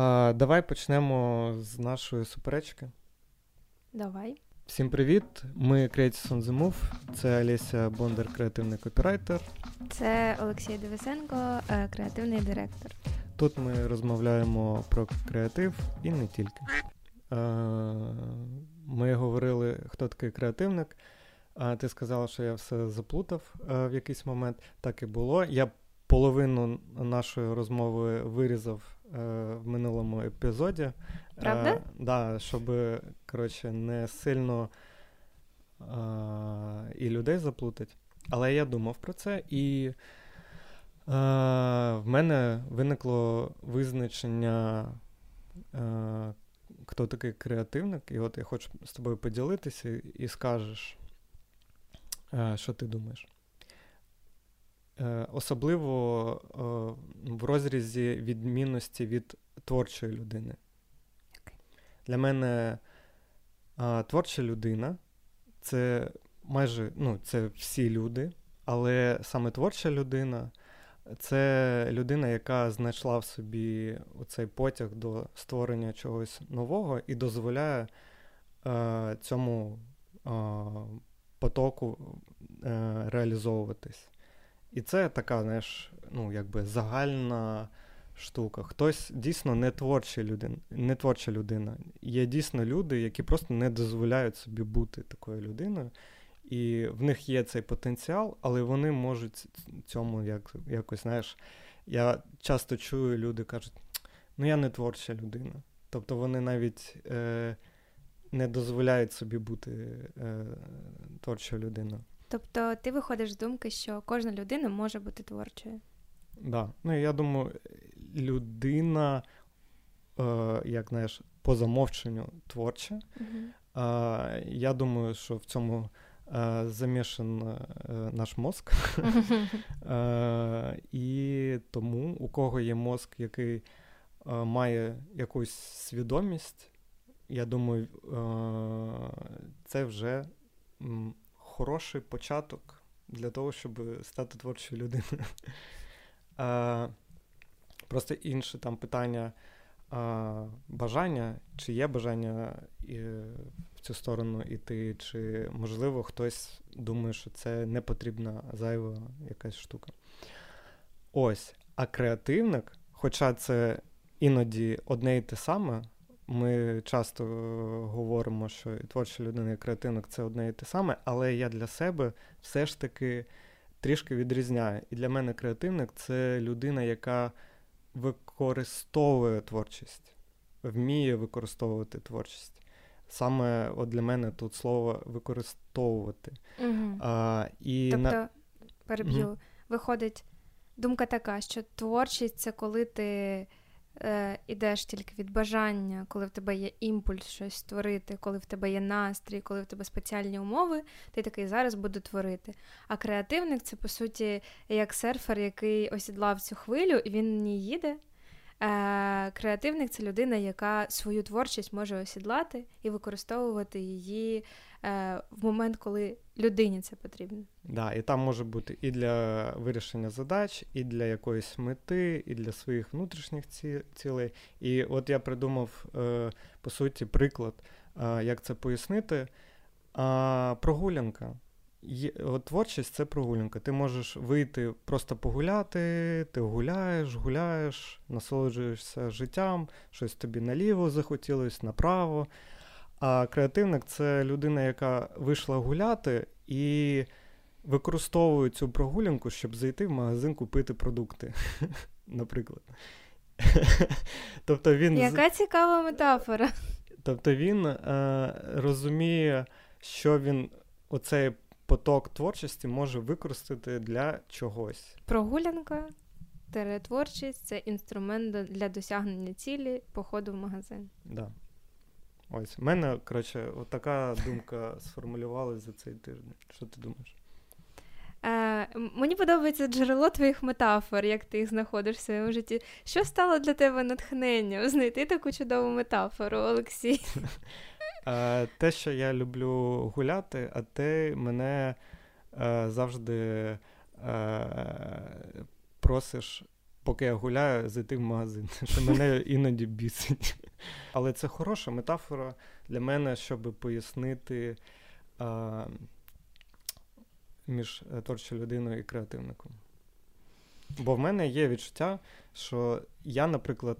А, Давай почнемо з нашої суперечки. Давай. Всім привіт! Ми Creative on the Move. Це Олеся Бондар, креативний копірайтер. Це Олексій Девисенко, е, креативний директор. Тут ми розмовляємо про креатив і не тільки. Ми говорили, хто такий креативник. Ти сказала, що я все заплутав в якийсь момент. Так і було. Я половину нашої розмови вирізав в минулому епізоді. Правда? Е, да, Щоб коротше, не сильно е, і людей заплутати. Але я думав про це, і е, в мене виникло визначення, е, хто такий креативник. І от я хочу з тобою поділитися і скажеш, е, що ти думаєш. Е, особливо е, в розрізі відмінності від творчої людини. Для мене творча людина це майже ну, це всі люди, але саме творча людина це людина, яка знайшла в собі цей потяг до створення чогось нового і дозволяє цьому потоку е, реалізовуватись. І це така, знаєш, ну, якби загальна штука. Хтось дійсно не творча людина, не творча людина. Є дійсно люди, які просто не дозволяють собі бути такою людиною. І в них є цей потенціал, але вони можуть цьому як, якось, знаєш, я часто чую, люди кажуть, ну я не творча людина. Тобто вони навіть е, не дозволяють собі бути е, творчою людиною. Тобто ти виходиш з думки, що кожна людина може бути творчою? Так. Да. Ну я думаю, людина, е, як знаєш, по замовченню творча. Uh-huh. Е, я думаю, що в цьому е, замішан е, наш мозк. Uh-huh. І тому, у кого є мозк, який е, має якусь свідомість, я думаю, це вже хороший початок для того, щоб стати творчою людиною. Просто інше там питання бажання, чи є бажання і, в цю сторону йти, чи можливо хтось думає, що це не потрібна зайва якась штука. Ось. А креативник, хоча це іноді одне і те саме, ми часто говоримо, що і творча людина і креативник це одне і те саме, але я для себе все ж таки трішки відрізняю. І для мене креативник це людина, яка використовує творчість, вміє використовувати творчість. Саме от для мене тут слово використовувати. Угу. А, і Тобто, на... переб'ю, угу. виходить думка така, що творчість це коли ти е, ідеш тільки від бажання, коли в тебе є імпульс щось створити, коли в тебе є настрій, коли в тебе спеціальні умови, ти такий зараз буду творити. А креативник це, по суті, як серфер, який осідлав цю хвилю, і він не їде. Е, Креативник це людина, яка свою творчість може осідлати і використовувати її в момент, коли людині це потрібно. Да, і там може бути і для вирішення задач, і для якоїсь мети, і для своїх внутрішніх цілей. І от я придумав, е, по суті, приклад, е, як це пояснити. Прогулянка. Є, от Творчість це прогулянка. Ти можеш вийти просто погуляти, ти гуляєш, гуляєш, насолоджуєшся життям, щось тобі наліво захотілось, направо. А креативник це людина, яка вийшла гуляти і використовує цю прогулянку, щоб зайти в магазин купити продукти, наприклад. Тобто він... Яка цікава метафора. Тобто він е, розуміє, що він оцей поток творчості може використати для чогось. Прогулянка, творчість це інструмент для досягнення цілі походу в магазин. Да. Ось, в мене, коротше, от така думка сформулювалася за цей тиждень. Що ти думаєш? Е, Мені подобається джерело твоїх метафор, як ти їх знаходиш в своєму житті. Що стало для тебе натхненням? Знайти таку чудову метафору, Олексій? Е, те, що я люблю гуляти, а ти мене е, завжди е, просиш поки я гуляю, зайти в магазин, що мене іноді бісить. Але це хороша метафора для мене, щоб пояснити а, між е, творчою людиною і креативником. Бо в мене є відчуття, що я, наприклад,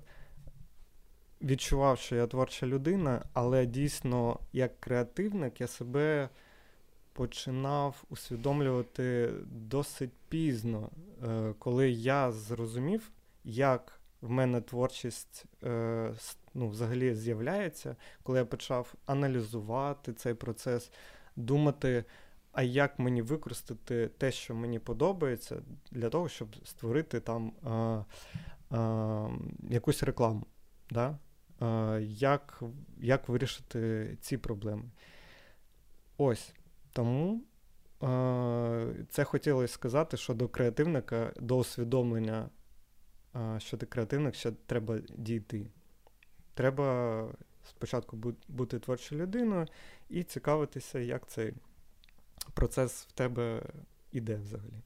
відчував, що я творча людина, але дійсно, як креативник, я себе починав усвідомлювати досить пізно, е, коли я зрозумів, як в мене творчість е, ну, взагалі з'являється, коли я почав аналізувати цей процес, думати, а як мені використати те, що мені подобається, для того, щоб створити там а, а, якусь рекламу. Да? А, Як як вирішити ці проблеми? Ось. Тому це хотілося сказати, що до креативника, до усвідомлення, що ти креативник, ще треба дійти. Треба спочатку бути творчою людиною і цікавитися, як цей процес в тебе іде взагалі.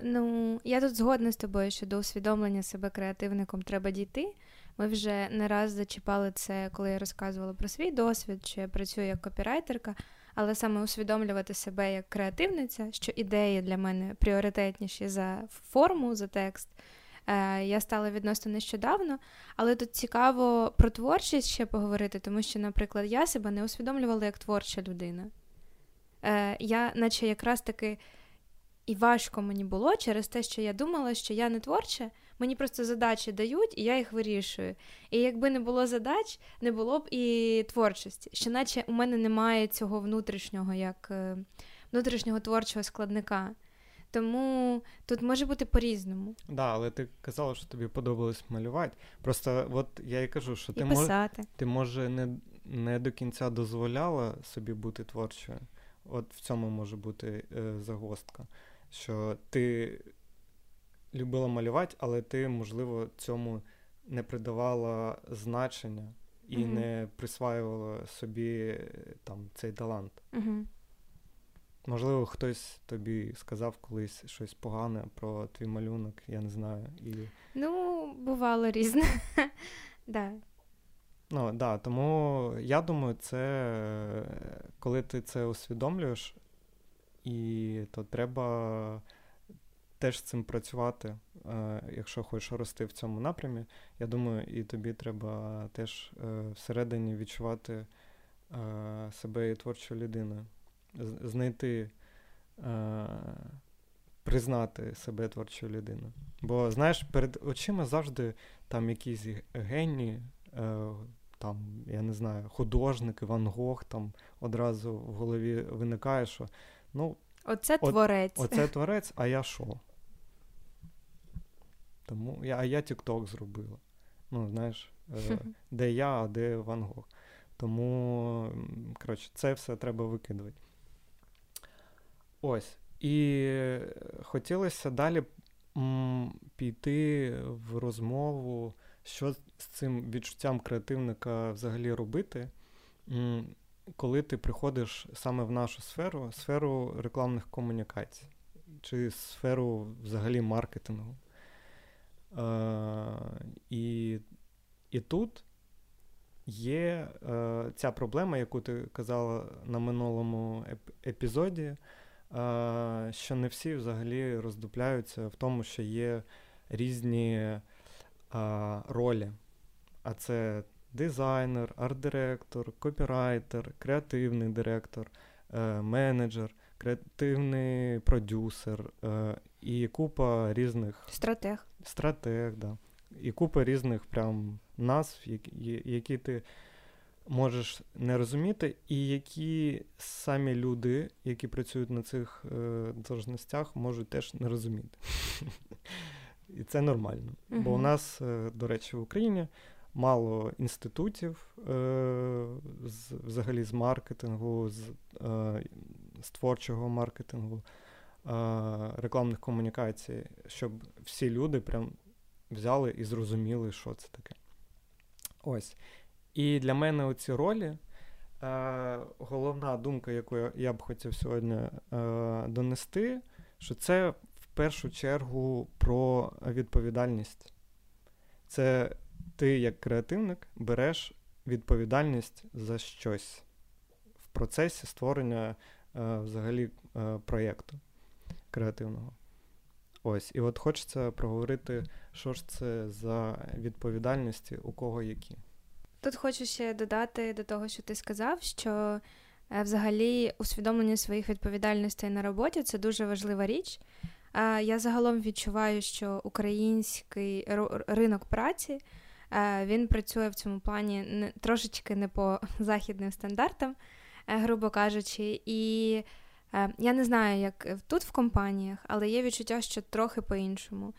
Ну, я тут згодна з тобою, що до усвідомлення себе креативником треба дійти. Ми вже не раз зачіпали це, коли я розказувала про свій досвід, що я працюю як копірайтерка, але саме усвідомлювати себе як креативниця, що ідеї для мене пріоритетніші за форму, за текст. Е, я стала відносно нещодавно, але тут цікаво про творчість ще поговорити, тому що, наприклад, я себе не усвідомлювала як творча людина. Е, Я, наче якраз таки і важко мені було через те, що я думала, що я не творча, мені просто задачі дають, і я їх вирішую. І якби не було задач, не було б і творчості. Що наче у мене немає цього внутрішнього, як е, внутрішнього творчого складника. Тому тут може бути по-різному. Так, да, але ти казала, що тобі подобалось малювати. Просто от я і кажу, що і ти мож, ти може не не до кінця дозволяла собі бути творчою. От в цьому може бути е, загвоздка. Що ти любила малювати, але ти, можливо, цьому не придавала значення і mm не присваювала собі е, там цей талант. mm Можливо, хтось тобі сказав колись щось погане про твій малюнок, я не знаю. І... Ну, бувало різне. да. Ну, да, Тому я думаю, це коли ти це усвідомлюєш, і то треба теж з цим працювати, е, якщо хочеш рости в цьому напрямі. Я думаю, і тобі треба теж е, всередині відчувати е, себе і творчою людиною, знайти, признати себе творчою людиною. Бо, знаєш, перед очима завжди там якісь генії там, я не знаю, художник, Ван Гог, там одразу в голові виникає, що ну, оце от, творець. Оце творець, а я що? Тому я, А я TikTok зробила. Ну, знаєш, е, де я, а де Ван Гог. Тому, коротше, це все треба викидувати. Ось. І хотілося далі піти в розмову що з цим відчуттям креативника взагалі робити, коли ти приходиш саме в нашу сферу, сферу рекламних комунікацій, чи сферу взагалі маркетингу. І і тут є е, ця проблема, яку ти казала на минулому епізоді, е, що не всі взагалі роздупляються в тому, що є різні ролі. А це дизайнер, арт-директор, копірайтер, креативний директор, е, менеджер, креативний продюсер е, і купа різних стратег. Стратег, да. І купа різних прям назв, які ти можеш не розуміти, і які самі люди, які працюють на цих е, должностях, можуть теж не розуміти. І це нормально. Бо у нас, е, до речі, в Україні мало інститутів е, з, взагалі з маркетингу, з, е, з творчого маркетингу, е, рекламних комунікацій, щоб всі люди прям взяли і зрозуміли, що це таке. Ось. І для мене оці ролі. Е, головна думка, яку я б хотів сьогодні е, донести, що це в першу чергу про відповідальність. Це ти, як креативник, береш відповідальність за щось в процесі створення е, взагалі е, проєкту креативного. Ось, і от хочеться проговорити, що ж це за відповідальності, у кого які. Тут хочу ще додати до того, що ти сказав, що е, взагалі усвідомлення своїх відповідальностей на роботі це дуже важлива річ. Е, я загалом відчуваю, що український ринок праці е, він працює в цьому плані трошечки не по західним стандартам, грубо кажучи, і я не знаю, як тут в компаніях, але є відчуття, що трохи по-іншому.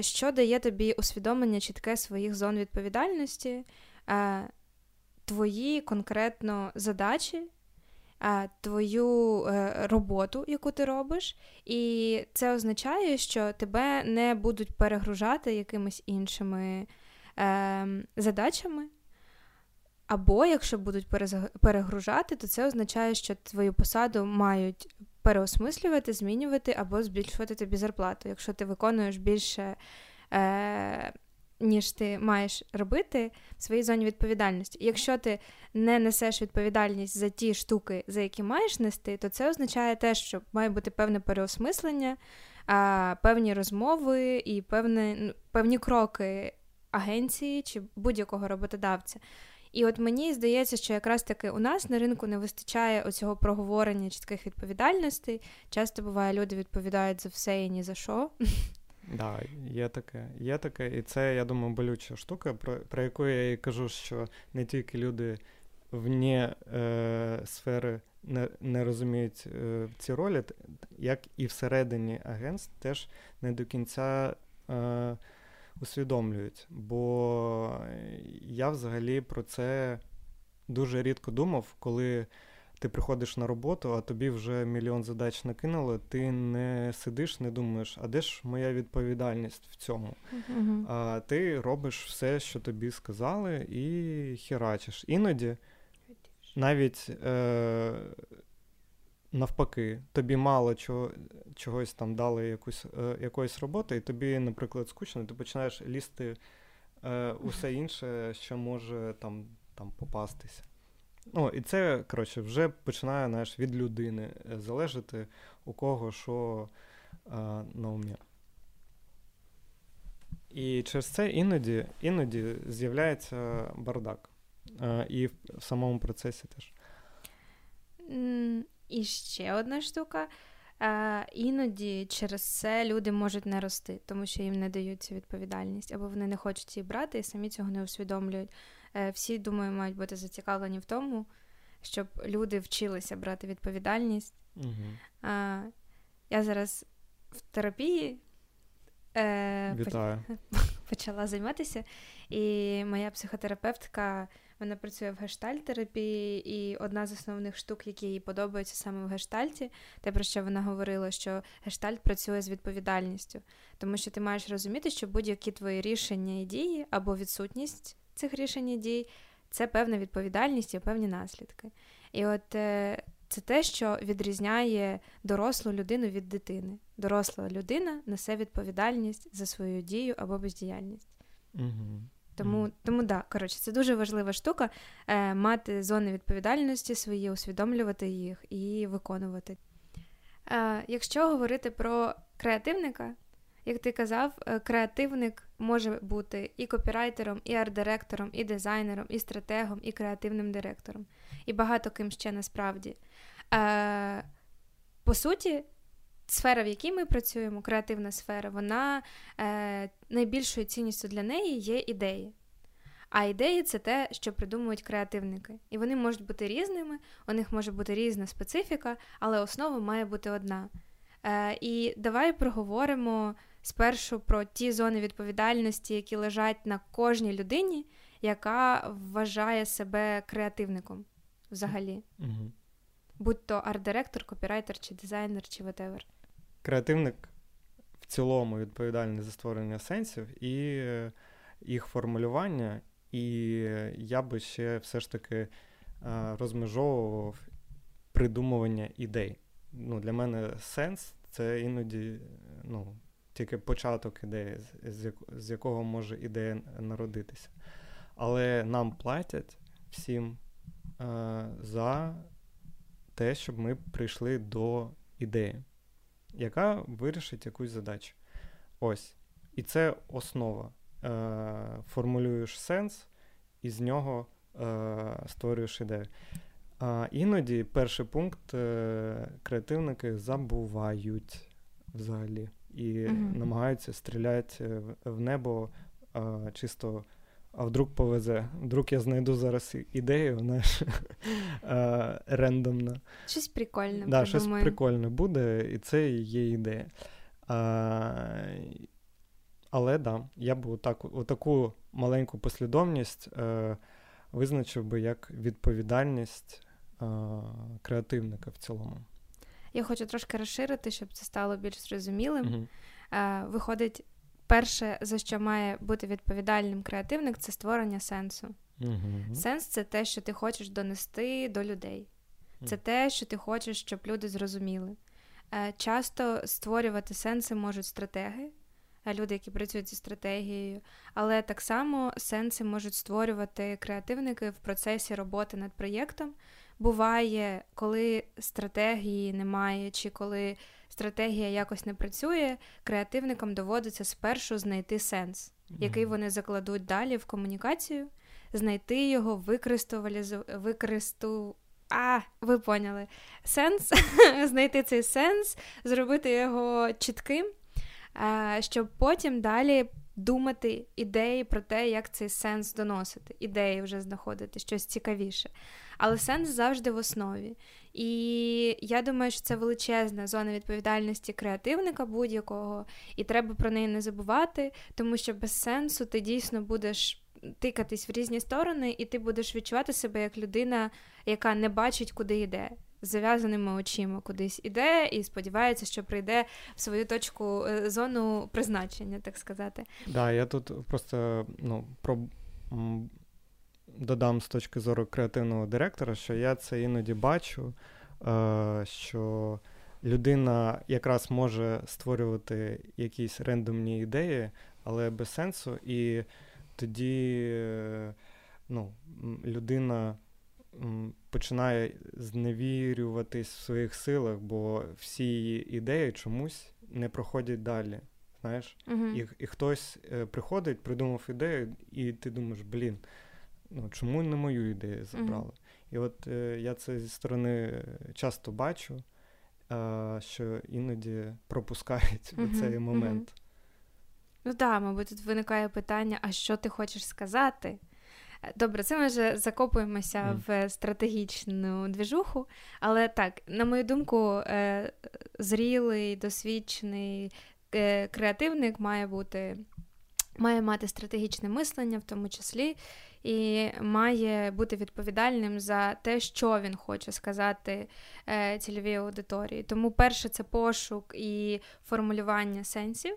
Що дає тобі усвідомлення чітке своїх зон відповідальності, твої конкретно задачі, твою е, роботу, яку ти робиш, і це означає, що тебе не будуть перегружати якимись іншими ем, задачами. Або якщо будуть перегружати, то це означає, що твою посаду мають переосмислювати, змінювати або збільшувати тобі зарплату. Якщо ти виконуєш більше е, ніж ти маєш робити в своїй зоні відповідальності. якщо ти не несеш відповідальність за ті штуки, за які маєш нести, то це означає те, що має бути певне переосмислення, певні розмови і певне, ну, певні кроки агенції чи будь-якого роботодавця. І от мені здається, що якраз таки у нас на ринку не вистачає оцього проговорення чітких відповідальностей. Часто буває, люди відповідають за все і ні за що. Да, є таке, є таке, і це, я думаю, болюча штука, про про яку я і кажу, що не тільки люди вні е, сфери не не розуміють е, ці ролі, як і всередині агентств теж не до кінця е, усвідомлюють. Бо я взагалі про це дуже рідко думав, коли ти приходиш на роботу, а тобі вже мільйон задач накинули, ти не сидиш, не думаєш, а де ж моя відповідальність в цьому? Uh-huh. А Ти робиш все, що тобі сказали, і херачиш. Іноді навіть е, навпаки, тобі мало чого, чогось там дали якусь, е, якоїсь роботи, і тобі, наприклад, скучно, ти починаєш лізти е, усе інше, що може там, там попастися. Ну, і це, коротше, вже починає знаєш, від людини е, залежати, у кого що а, е, на умі. І через це іноді іноді з'являється бардак. А, е, і в, самому процесі теж. І ще одна штука. А, Іноді через це люди можуть не рости, тому що їм не дають цю відповідальність, або вони не хочуть її брати і самі цього не усвідомлюють. Е, всі, думаю, мають бути зацікавлені в тому, щоб люди вчилися брати відповідальність. Угу. Я зараз в терапії е, Вітаю. почала займатися, і моя психотерапевтка вона працює в гештальт-терапії, і одна з основних штук, які їй подобаються саме в гештальті, те, про що вона говорила, що гештальт працює з відповідальністю, тому що ти маєш розуміти, що будь-які твої рішення і дії або відсутність цих рішень і дій це певна відповідальність і певні наслідки. І от е, це те, що відрізняє дорослу людину від дитини. Доросла людина несе відповідальність за свою дію або бездіяльність. Угу. Тому, тому да, коротше, це дуже важлива штука е, мати зони відповідальності свої, усвідомлювати їх і виконувати. Е, Якщо говорити про креативника, як ти казав, е, креативник може бути і копірайтером, і арт-директором, і дизайнером, і стратегом, і креативним директором, і багато ким ще насправді. Е, По суті, сфера, в якій ми працюємо, креативна сфера, вона е, найбільшою цінністю для неї є ідеї. А ідеї це те, що придумують креативники. І вони можуть бути різними, у них може бути різна специфіка, але основа має бути одна. І давай проговоримо спершу про ті зони відповідальності, які лежать на кожній людині, яка вважає себе креативником взагалі. Угу. Будь то арт-директор, копірайтер, чи дизайнер, чи whatever. Креативник в цілому відповідальний за створення сенсів і е, їх формулювання. І я би ще все ж таки е, розмежовував придумування ідей. Ну, Для мене сенс це іноді ну, тільки початок ідеї, з якого може ідея народитися. Але нам платять всім е, за те, щоб ми прийшли до ідеї, яка вирішить якусь задачу. Ось. І це основа. Е, Формулюєш сенс, і з нього е, створюєш ідею. А іноді перший пункт е, креативники забувають взагалі і mm намагаються стріляти в небо а, чисто. А вдруг повезе, вдруг я знайду зараз ідею, знаєш, рендомно. Щось прикольне. Да, щось прикольне буде, і це є ідея. А, Але да, я б отак, таку маленьку послідовність е, визначив би як відповідальність е, креативника в цілому. Я хочу трошки розширити, щоб це стало більш зрозумілим. Uh-huh. Виходить, перше, за що має бути відповідальним креативник, це створення сенсу. Uh-huh. Сенс це те, що ти хочеш донести до людей. Це те, що ти хочеш, щоб люди зрозуміли. Е, часто створювати сенси можуть стратеги, е, люди, які працюють зі стратегією, але так само сенси можуть створювати креативники в процесі роботи над проєктом, буває, коли стратегії немає, чи коли стратегія якось не працює, креативникам доводиться спершу знайти сенс, який вони закладуть далі в комунікацію, знайти його, використовувати. А, ви поняли. Сенс, знайти цей сенс, зробити його чітким, щоб потім далі думати ідеї про те, як цей сенс доносити, ідеї вже знаходити, щось цікавіше. Але сенс завжди в основі. І я думаю, що це величезна зона відповідальності креативника будь-якого, і треба про неї не забувати, тому що без сенсу ти дійсно будеш. Тикатись в різні сторони, і ти будеш відчувати себе як людина, яка не бачить, куди йде з зав'язаними очима кудись іде і сподівається, що прийде в свою точку е, зону призначення, так сказати. Да, я тут просто ну, про. Додам з точки зору креативного директора, що я це іноді бачу, е, що людина якраз може створювати якісь рендомні ідеї, але без сенсу, і тоді ну, людина починає зневірюватись в своїх силах, бо всі її ідеї чомусь не проходять далі. Знаєш, uh-huh. і і хтось е, приходить, придумав ідею, і ти думаєш, блін, ну чому не мою ідею забрали? Uh-huh. І от е, я це зі сторони часто бачу, е, що іноді пропускають uh-huh. цей момент. Ну так, мабуть, тут виникає питання: а що ти хочеш сказати? Добре, це ми вже закопуємося mm. в стратегічну двіжуху, але так, на мою думку, е, зрілий, досвідчений е, креативник має бути. Має мати стратегічне мислення, в тому числі, і має бути відповідальним за те, що він хоче сказати е, цільовій аудиторії. Тому перше це пошук і формулювання сенсів,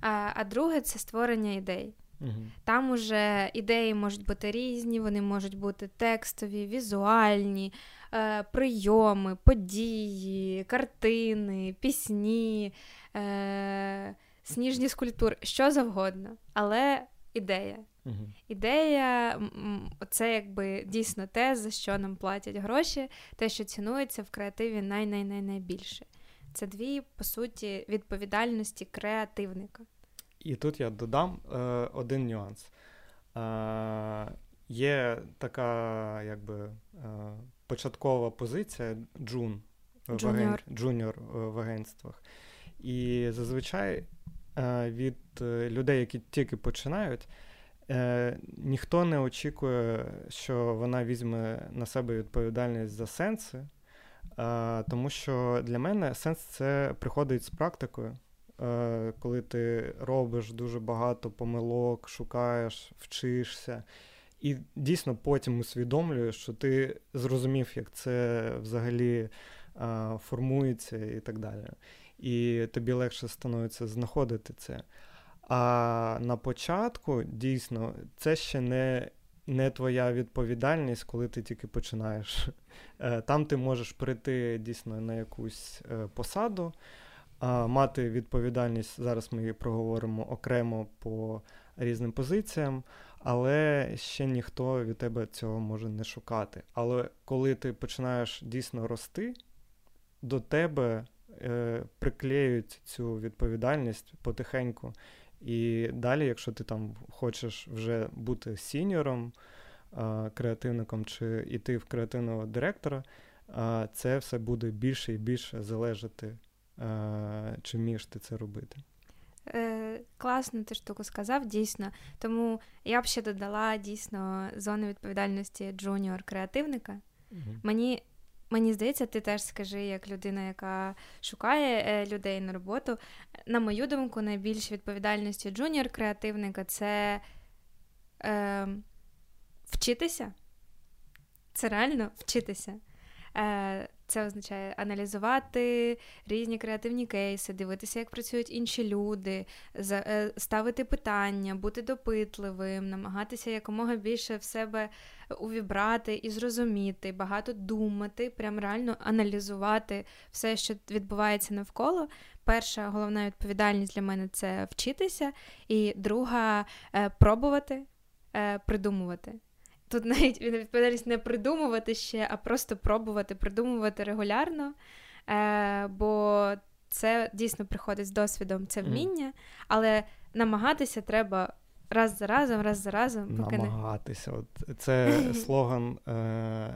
а, а друге це створення ідей. Угу. Там уже ідеї можуть бути різні, вони можуть бути текстові, візуальні, е, прийоми, події, картини, пісні, е, сніжні скульптури, що завгодно. Але ідея. Угу. Ідея це якби дійсно те, за що нам платять гроші, те, що цінується в креативі най-най-най-найбільше. Це дві, по суті, відповідальності креативника. І тут я додам е, один нюанс. Е, Є така якби е, початкова позиція jun junior. В, junior в агентствах. І зазвичай е, від е, людей, які тільки починають, е, ніхто не очікує, що вона візьме на себе відповідальність за сенси. Тому що для мене сенс це приходить з практикою. Е, коли ти робиш дуже багато помилок, шукаєш, вчишся. І дійсно потім усвідомлюєш, що ти зрозумів, як це взагалі а, формується і так далі. І тобі легше становиться знаходити це. А на початку дійсно це ще не не твоя відповідальність, коли ти тільки починаєш. Е, там ти можеш прийти дійсно на якусь е, посаду. мати відповідальність. Зараз ми її проговоримо окремо по різним позиціям, але ще ніхто від тебе цього може не шукати. Але коли ти починаєш дійсно рости, до тебе е, приклеюють цю відповідальність потихеньку. І далі, якщо ти там хочеш вже бути сіньором, креативником чи йти в креативного директора, це все буде більше і більше залежати, чи вмієш ти це робити. Е, Класно ти штуку сказав, дійсно. Тому я б ще додала дійсно зону відповідальності junior-креативника. Угу. Мені Мені здається, ти теж скажи, як людина, яка шукає е, людей на роботу. На мою думку, найбільш відповідальністю junior-креативника це е, вчитися. Це реально вчитися. Е, це означає аналізувати різні креативні кейси, дивитися, як працюють інші люди, е, ставити питання, бути допитливим, намагатися якомога більше в себе увібрати і зрозуміти, багато думати, прям реально аналізувати все, що відбувається навколо. Перша головна відповідальність для мене це вчитися, і друга е, пробувати придумувати. Тут навіть відповідальність не придумувати ще, а просто пробувати, придумувати регулярно. Е, Бо це дійсно приходить з досвідом, це вміння, але намагатися треба раз за разом, раз за разом. Поки Намагатися. От Це слоган е,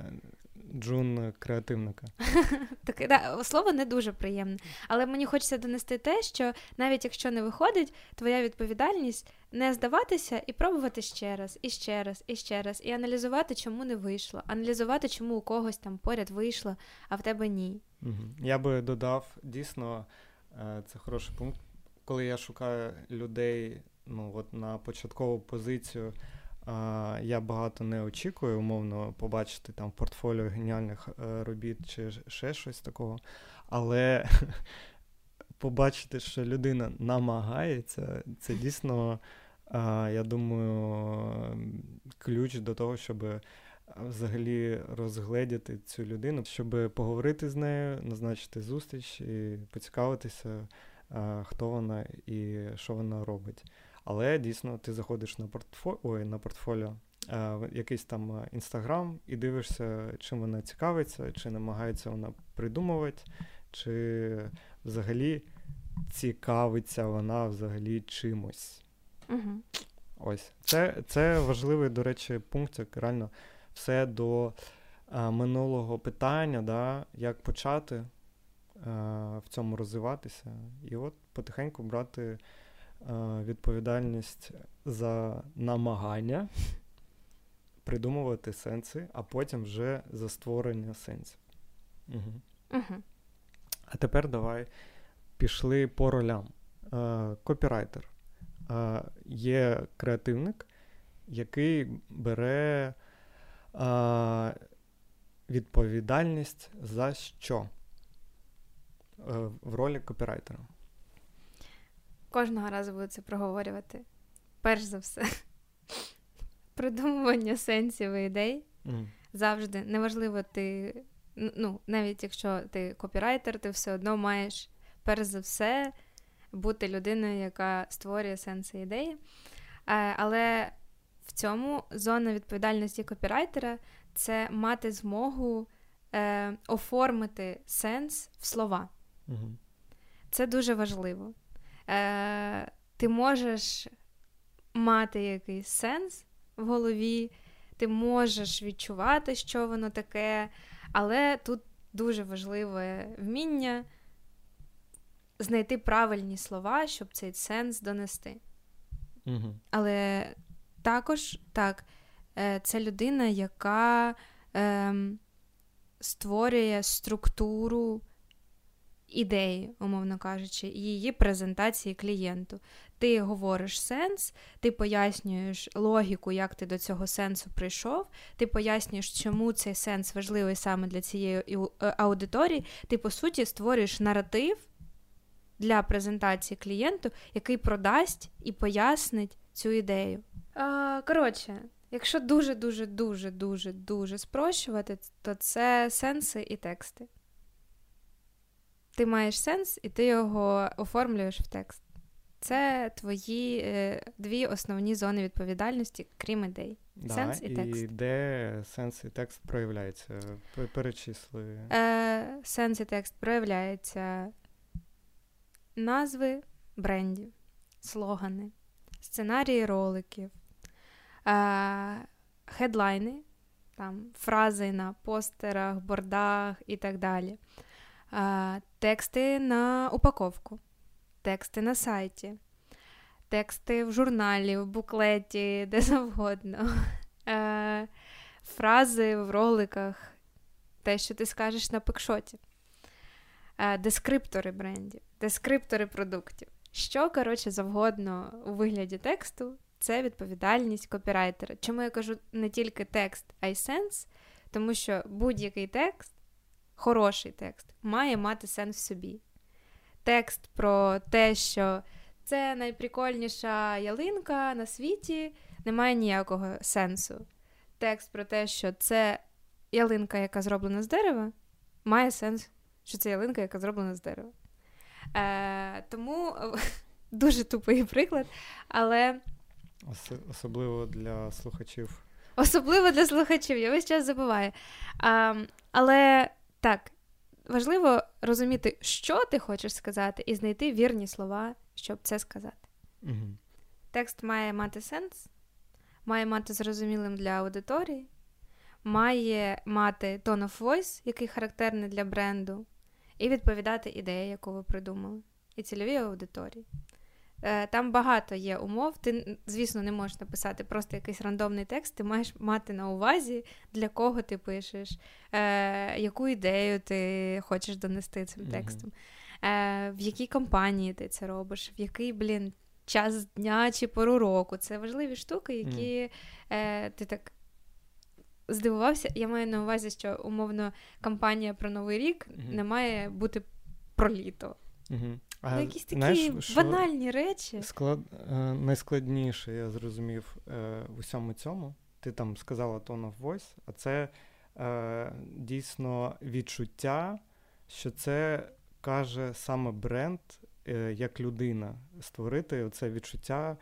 Джун креативника. Так, да, Слово не дуже приємне. Але мені хочеться донести те, що навіть якщо не виходить, твоя відповідальність не здаватися і пробувати ще раз, і ще раз, і ще раз, і аналізувати, чому не вийшло, аналізувати, чому у когось там поряд вийшло, а в тебе ні. Я би додав дійсно, е, це хороший пункт, коли я шукаю людей ну, от на початкову позицію. Я багато не очікую, умовно, побачити там портфоліо геніальних е, робіт чи ще щось такого. Але побачити, що людина намагається, це дійсно, я думаю, ключ до того, щоб взагалі розгледіти цю людину, щоб поговорити з нею, назначити зустріч і поцікавитися, хто вона і що вона робить. Але дійсно ти заходиш на портфоліо, ой, на портфоліо, якийсь там інстаграм і дивишся, чим вона цікавиться, чи намагається вона придумувати, чи взагалі цікавиться вона взагалі чимось. Угу. Ось. Це це важливий, до речі, пункт, як реально все до а, минулого питання, да, як почати а, в цьому розвиватися. І от потихеньку брати. Е, відповідальність за намагання придумувати сенси, а потім вже за створення сенсів. Угу. Угу. А тепер давай пішли по ролям. Е, копірайтер. Е, є креативник, який бере відповідальність за що в ролі копірайтера кожного разу буду це проговорювати. Перш за все, придумування сенсів і ідей mm. завжди неважливо, ти, ну, навіть якщо ти копірайтер, ти все одно маєш перш за все бути людиною, яка створює сенси ідеї. Е, але в цьому зона відповідальності копірайтера це мати змогу е, оформити сенс в слова. Це дуже важливо е, ти можеш мати якийсь сенс в голові, ти можеш відчувати, що воно таке, але тут дуже важливе вміння знайти правильні слова, щоб цей сенс донести. Угу. Але також так, е, це людина, яка е, створює структуру ідеї, умовно кажучи, її презентації клієнту. Ти говориш сенс, ти пояснюєш логіку, як ти до цього сенсу прийшов, ти пояснюєш, чому цей сенс важливий саме для цієї е, аудиторії. Ти, по суті, створюєш наратив для презентації клієнту, який продасть і пояснить цю ідею. А, Коротше. Якщо дуже дуже дуже дуже дуже спрощувати, то це сенси і тексти. ти маєш сенс, і ти його оформлюєш в текст. Це твої е, дві основні зони відповідальності, крім ідей. Да, сенс і текст. І де сенс і текст проявляється? Перечисли. Е, Сенс і текст проявляється назви брендів, слогани, сценарії роликів, е, хедлайни, там, фрази на постерах, бордах і так далі. Е, тексти на упаковку тексти на сайті, тексти в журналі, в буклеті, де завгодно, е, фрази в роликах, те, що ти скажеш на пекшоті, е, дескриптори брендів, дескриптори продуктів. Що, коротше, завгодно у вигляді тексту, це відповідальність копірайтера. Чому я кажу не тільки текст, а й сенс, тому що будь-який текст, хороший текст, має мати сенс в собі текст про те, що це найприкольніша ялинка на світі, не має ніякого сенсу. Текст про те, що це ялинка, яка зроблена з дерева, має сенс, що це ялинка, яка зроблена з дерева. Е, Тому дуже тупий приклад, але. Особливо для слухачів. Особливо для слухачів, я весь час забуваю. А, Але так, важливо розуміти, що ти хочеш сказати, і знайти вірні слова, щоб це сказати. Угу. Текст має мати сенс, має мати зрозумілим для аудиторії, має мати tone of voice, який характерний для бренду, і відповідати ідеї, яку ви придумали, і цільовій аудиторії. Е, там багато є умов. Ти, звісно, не можеш написати просто якийсь рандомний текст, ти маєш мати на увазі, для кого ти пишеш, е, яку ідею ти хочеш донести цим текстом, е, в якій компанії ти це робиш, в який, блін, час дня чи пору року. Це важливі штуки, які е, ти так. Здивувався, я маю на увазі, що умовно кампанія про Новий рік mm-hmm. не має бути про літо. Mm-hmm. А, Якісь такі знаєш, банальні речі. Склад... Е, найскладніше, я зрозумів е, в усьому цьому. Ти там сказала tone of voice, а це е, дійсно відчуття, що це каже саме бренд е, як людина. Створити це відчуття,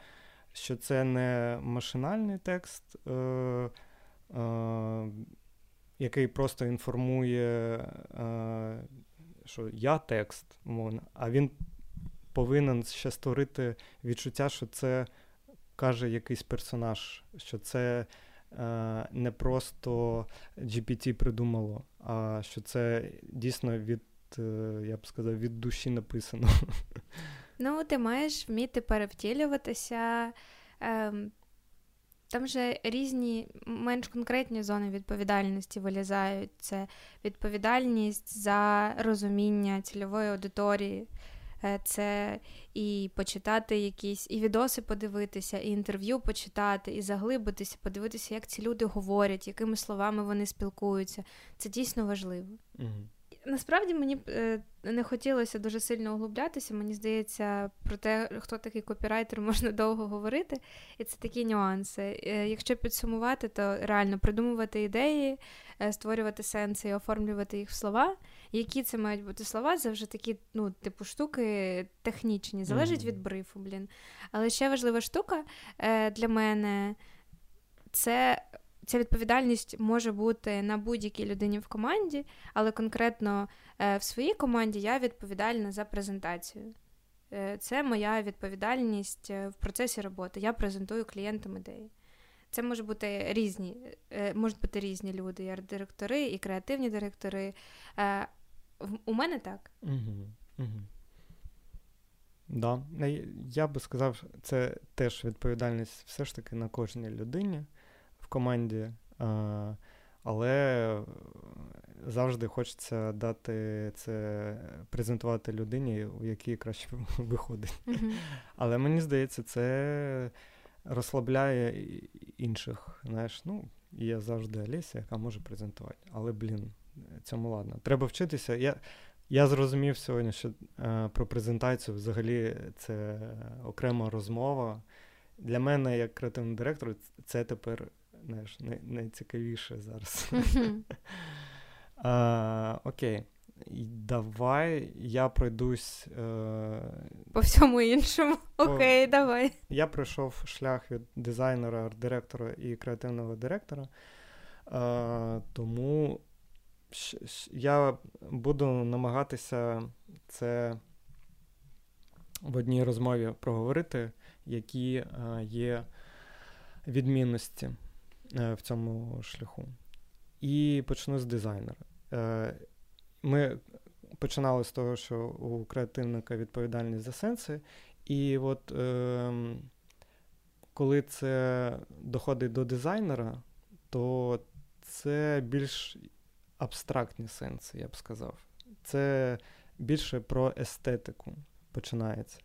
що це не машинальний текст, е, який просто інформує. Що я текст, а він повинен ще створити відчуття, що це каже якийсь персонаж, що це е, не просто GPT придумало, а що це дійсно від, е, я б сказав, від душі написано. Ну, ти маєш вміти перевтілюватися. Там же різні менш конкретні зони відповідальності вилізають. Це відповідальність за розуміння цільової аудиторії, Е, це і почитати якісь, і відоси подивитися, і інтерв'ю почитати, і заглибитися, подивитися, як ці люди говорять, якими словами вони спілкуються. Це дійсно важливо. Угу. Насправді мені е, не хотілося дуже сильно углублятися. Мені здається, про те, хто такий копірайтер, можна довго говорити, і це такі нюанси. Е, якщо підсумувати, то реально придумувати ідеї, створювати сенси і оформлювати їх в слова. Які це мають бути слова, це вже такі, ну, типу, штуки технічні, залежить mm-hmm. від брифу, блін. Але ще важлива штука е, для мене це. Ця відповідальність може бути на будь-якій людині в команді, але конкретно е, в своїй команді я відповідальна за презентацію. Е, це моя відповідальність е, в процесі роботи. Я презентую клієнтам ідеї. Це може бути різні, можуть бути різні люди, і арт-директори, і креативні директори. У мене так. Угу. Да. Я би сказав, це теж відповідальність все ж таки на кожній людині команді, але завжди хочеться дати це презентувати людині, у якій краще виходить. Mm-hmm. Але мені здається, це розслабляє інших. Знаєш, ну, є завжди Олеся, яка може презентувати. Але, блін, цьому ладно. Треба вчитися. Я я зрозумів сьогодні, що е, про презентацію взагалі це окрема розмова. Для мене, як креативний директор, це тепер знаєш, найцікавіше зараз. А, Окей. давай я пройдусь. Е... По всьому іншому. Окей, давай. Я пройшов шлях від дизайнера, арт-директора і креативного директора. Е, тому я буду намагатися це в одній розмові проговорити, які е, є відмінності в цьому шляху. І почну з дизайнера. Е, ми починали з того, що у креативника відповідальність за сенси, і от е, коли це доходить до дизайнера, то це більш абстрактні сенси, я б сказав. Це більше про естетику починається.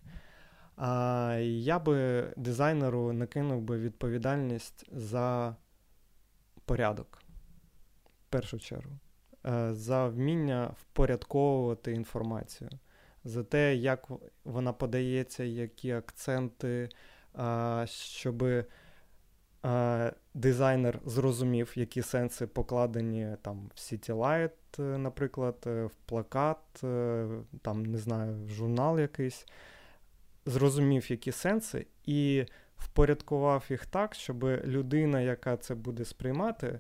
А я би дизайнеру накинув би відповідальність за порядок, в першу чергу, е, за вміння впорядковувати інформацію, за те, як вона подається, які акценти, щоб дизайнер зрозумів, які сенси покладені там в City Light, наприклад, е, в плакат, е, там, не знаю, в журнал якийсь, зрозумів, які сенси, і впорядкував їх так, щоб людина, яка це буде сприймати,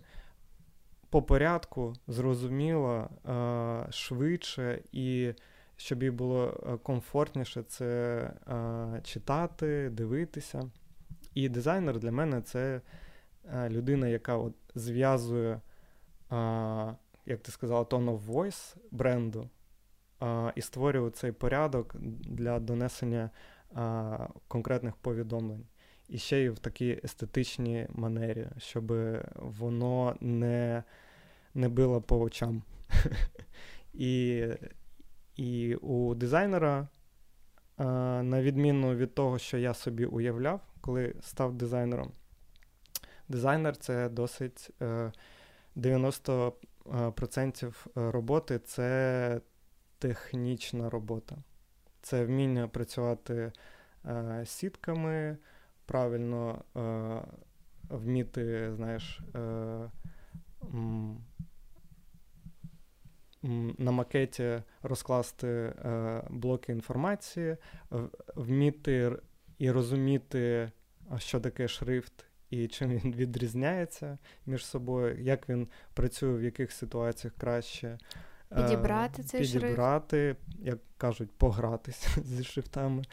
по порядку зрозуміла е, швидше і щоб їй було комфортніше це читати, дивитися. І дизайнер для мене це е, людина, яка от зв'язує, як ти сказала, tone of voice бренду і створює цей порядок для донесення конкретних повідомлень. І ще й в такій естетичній манері, щоб воно не не било по очам. І і у дизайнера, на відміну від того, що я собі уявляв, коли став дизайнером. Дизайнер це досить 90% е, е, роботи це технічна робота. Це вміння працювати е, сітками, правильно вміти, знаєш, на макеті розкласти блоки інформації, вміти і розуміти, що таке шрифт і чим він відрізняється між собою, як він працює в яких ситуаціях краще. Е, підібрати цей підібрати, шрифт. як кажуть, погратися зі шрифтами,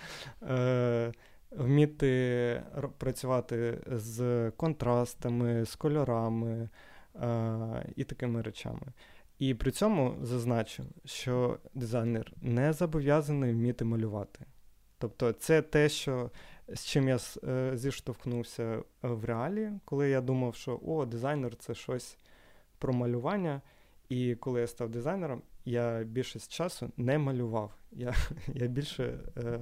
е, вміти працювати з контрастами, з кольорами е, і такими речами. І при цьому зазначу, що дизайнер не зобов'язаний вміти малювати. Тобто, це те, що з чим я е, зіштовхнувся е, в реалі, коли я думав, що о, дизайнер це щось про малювання. І коли я став дизайнером, я більшість часу не малював. Я я більше е,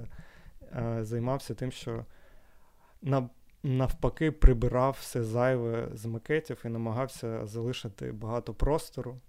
займався тим, що навпаки прибирав все зайве з макетів і намагався залишити багато простору,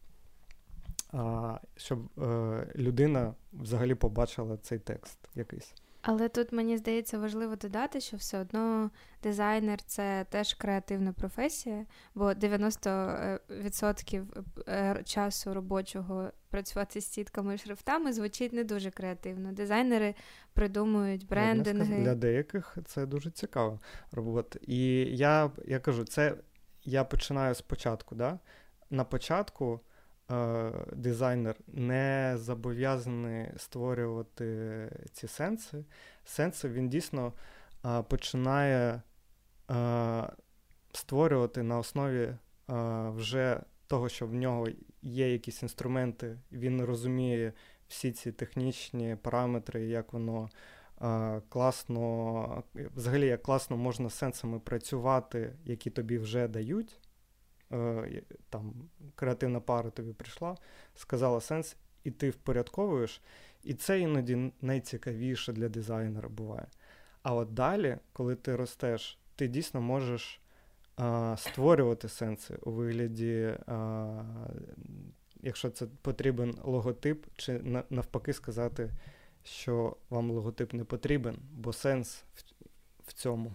щоб е, людина взагалі побачила цей текст якийсь. Але тут мені здається важливо додати, що все одно дизайнер це теж креативна професія, бо 90% е, часу робочого працювати з сітками і шрифтами звучить не дуже креативно. Дизайнери придумують брендинги. Для деяких це дуже цікаво робота. І я я кажу, це я починаю спочатку. Да? На початку. Е, дизайнер не зобов'язаний створювати ці сенси. Сенси він дійсно е, починає е, створювати на основі вже того, що в нього є якісь інструменти, він розуміє всі ці технічні параметри, як воно. Класно, взагалі, як класно можна з сенсами працювати, які тобі вже дають, там креативна пара тобі прийшла, сказала сенс, і ти впорядковуєш. І це іноді найцікавіше для дизайнера буває. А от далі, коли ти ростеш, ти дійсно можеш а, створювати сенси у вигляді, а, якщо це потрібен логотип, чи навпаки сказати, що вам логотип не потрібен, бо сенс в, в цьому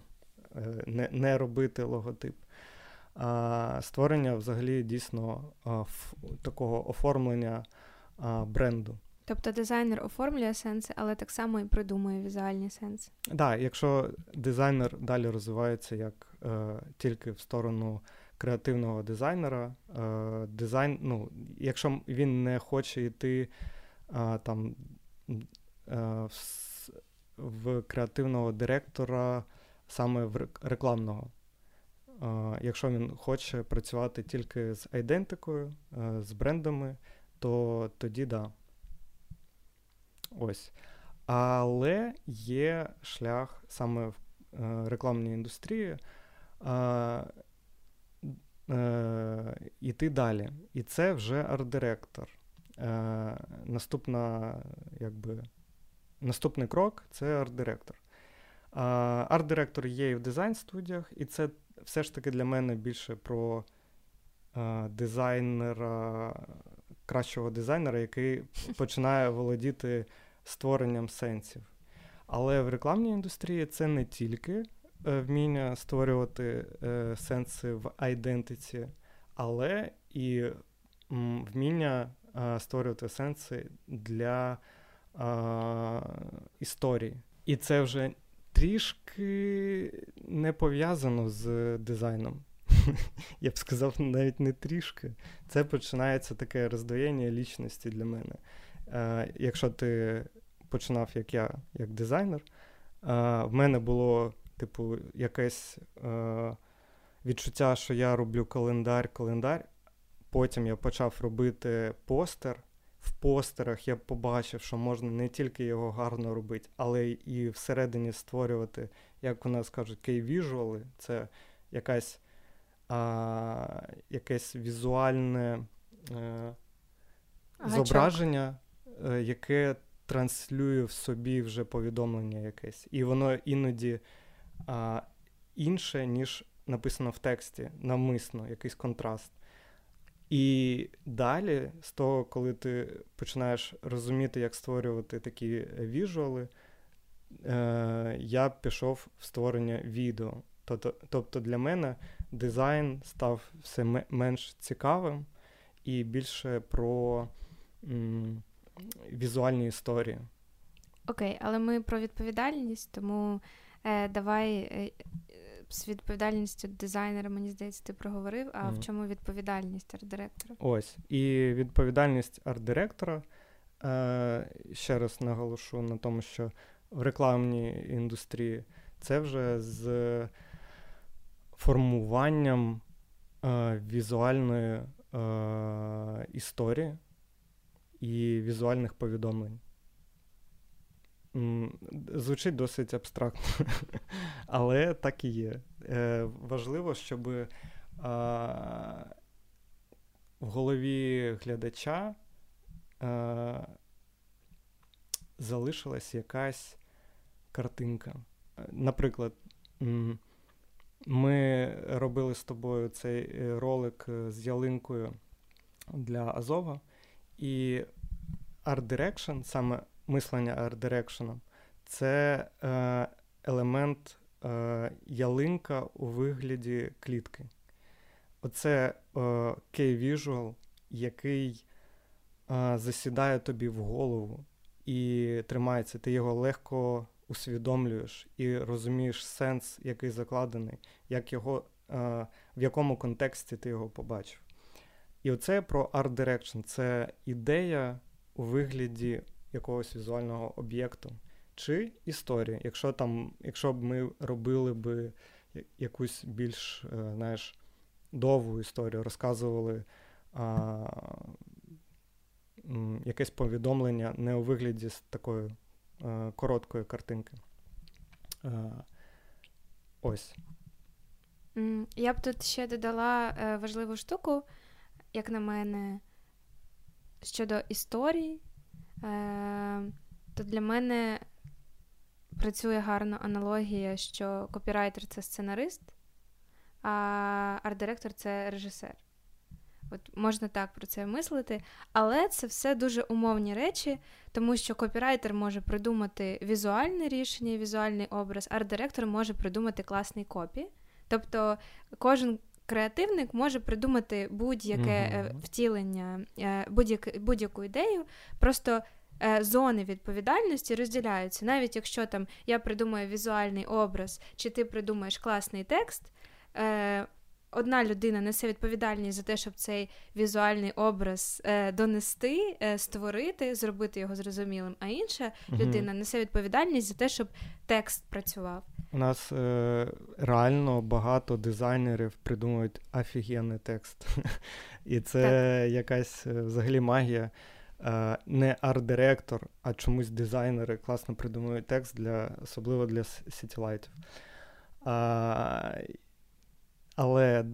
е, не, не робити логотип створення взагалі дійсно такого оформлення бренду. Тобто дизайнер оформлює сенси, але так само і придумує візуальні сенси. Так, да, якщо дизайнер далі розвивається як е, тільки в сторону креативного дизайнера, е, дизайн, ну, якщо він не хоче йти е, там е, в, в креативного директора саме в рекламного. Якщо він хоче працювати тільки з айдентикою, е, з брендами, то тоді да. Ось. Але є шлях саме в е, рекламній індустрії е, е, далі. І це вже арт-директор. Наступна, якби, Наступний крок це арт-директор. Арт-директор є і в дизайн-студіях, і це все ж таки для мене більше про е, дизайнера, кращого дизайнера, який починає володіти створенням сенсів. Але в рекламній індустрії це не тільки е, вміння створювати е, сенси в айдентиці, але і м, вміння е, створювати сенси для е, історії. І це вже трішки не пов'язано з дизайном. Я б сказав, навіть не трішки. Це починається таке роздвоєння лічності для мене. Е, Якщо ти починав як я, як дизайнер, е, в мене було, типу, якесь е, відчуття, що я роблю календар-календар. Потім я почав робити постер. В постерах я побачив, що можна не тільки його гарно робити, але і всередині створювати, як у нас кажуть, кей-віжуали. Це якась а, якесь візуальне е, зображення, е, яке транслює в собі вже повідомлення якесь. І воно іноді а, інше, ніж написано в тексті, навмисно, якийсь контраст. І далі, з того, коли ти починаєш розуміти, як створювати такі віжуали, е, я пішов в створення відео. Тобто для мене дизайн став все менш цікавим і більше про м, візуальні історії. Окей, але ми про відповідальність, тому е, давай е, з відповідальністю дизайнера, мені здається, ти проговорив. А mm. в чому відповідальність арт-директора? Ось. І відповідальність арт-директора. Е, ще раз наголошу на тому, що в рекламній індустрії це вже з формуванням е, візуальної е, історії і візуальних повідомлень. Звучить досить абстрактно, але так і є. Е, Важливо, щоб е, в голові глядача е, залишилась якась картинка. Наприклад, ми робили з тобою цей е, ролик е, з ялинкою для Азова, і Art Direction, саме мислення Direction, це е, елемент е, ялинка у вигляді клітки. Оце е, K-Visual, який е, засідає тобі в голову і тримається. Ти його легко усвідомлюєш і розумієш сенс, який закладений, як його, е, в якому контексті ти його побачив. І оце про Art Direction. Це ідея у вигляді якогось візуального об'єкту чи історії. Якщо там, якщо б ми робили б якусь більш е, знаєш, довгу історію, розказували а, якесь повідомлення не у вигляді з такої а, короткої картинки. А, ось. Я б тут ще додала е, важливу штуку, як на мене, щодо історії, е, то для мене працює гарна аналогія, що копірайтер це сценарист, а арт-директор це режисер. От Можна так про це мислити, але це все дуже умовні речі, тому що копірайтер може придумати візуальне рішення, візуальний образ, арт-директор може придумати класний копі. Тобто кожен креативник може придумати будь-яке mm-hmm. втілення, будь-яку, будь-яку ідею. Просто зони відповідальності розділяються. Навіть якщо там я придумаю візуальний образ, чи ти придумаєш класний текст одна людина несе відповідальність за те, щоб цей візуальний образ е, донести, е, створити, зробити його зрозумілим, а інша людина несе відповідальність за те, щоб текст працював. У нас е, реально багато дизайнерів придумують офігенний текст. І це так. якась е, взагалі магія. Е, не арт-директор, а чомусь дизайнери класно придумують текст для особливо для сітілайтів. Але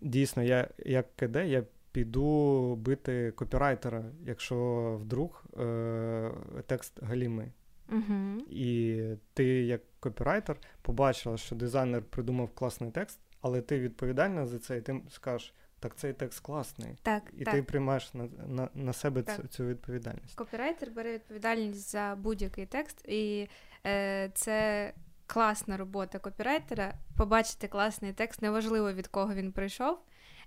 дійсно, я як КД, я піду бити копірайтера, якщо вдруг е- текст галімий. uh І ти, як копірайтер, побачила, що дизайнер придумав класний текст, але ти відповідальна за це, і ти скажеш. Так, цей текст класний, так, і так. ти приймаєш на на, на себе цю, цю відповідальність. Копірайтер бере відповідальність за будь-який текст, і е, це класна робота копірайтера, побачити класний текст, неважливо від кого він прийшов,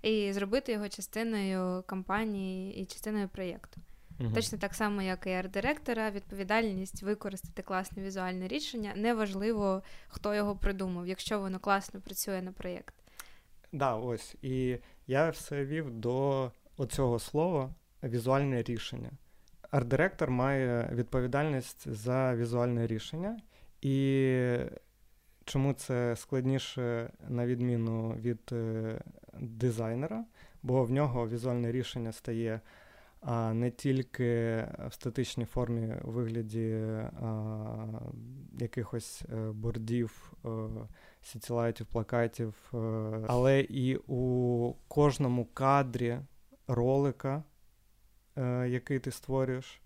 і зробити його частиною кампанії і частиною проєкту. Угу. Точно так само, як і арт-директора, відповідальність використати класне візуальне рішення. Неважливо, хто його придумав, якщо воно класно працює на проєкт. Да, ось. І я все вів до оцього слова візуальне рішення. Арт-директор має відповідальність за візуальне рішення, і чому це складніше, на відміну від е, дизайнера, бо в нього візуальне рішення стає а, не тільки в статичній формі у вигляді а, якихось е, бордів, е, сітілайтів, плакатів, але і у кожному кадрі ролика, який ти створюєш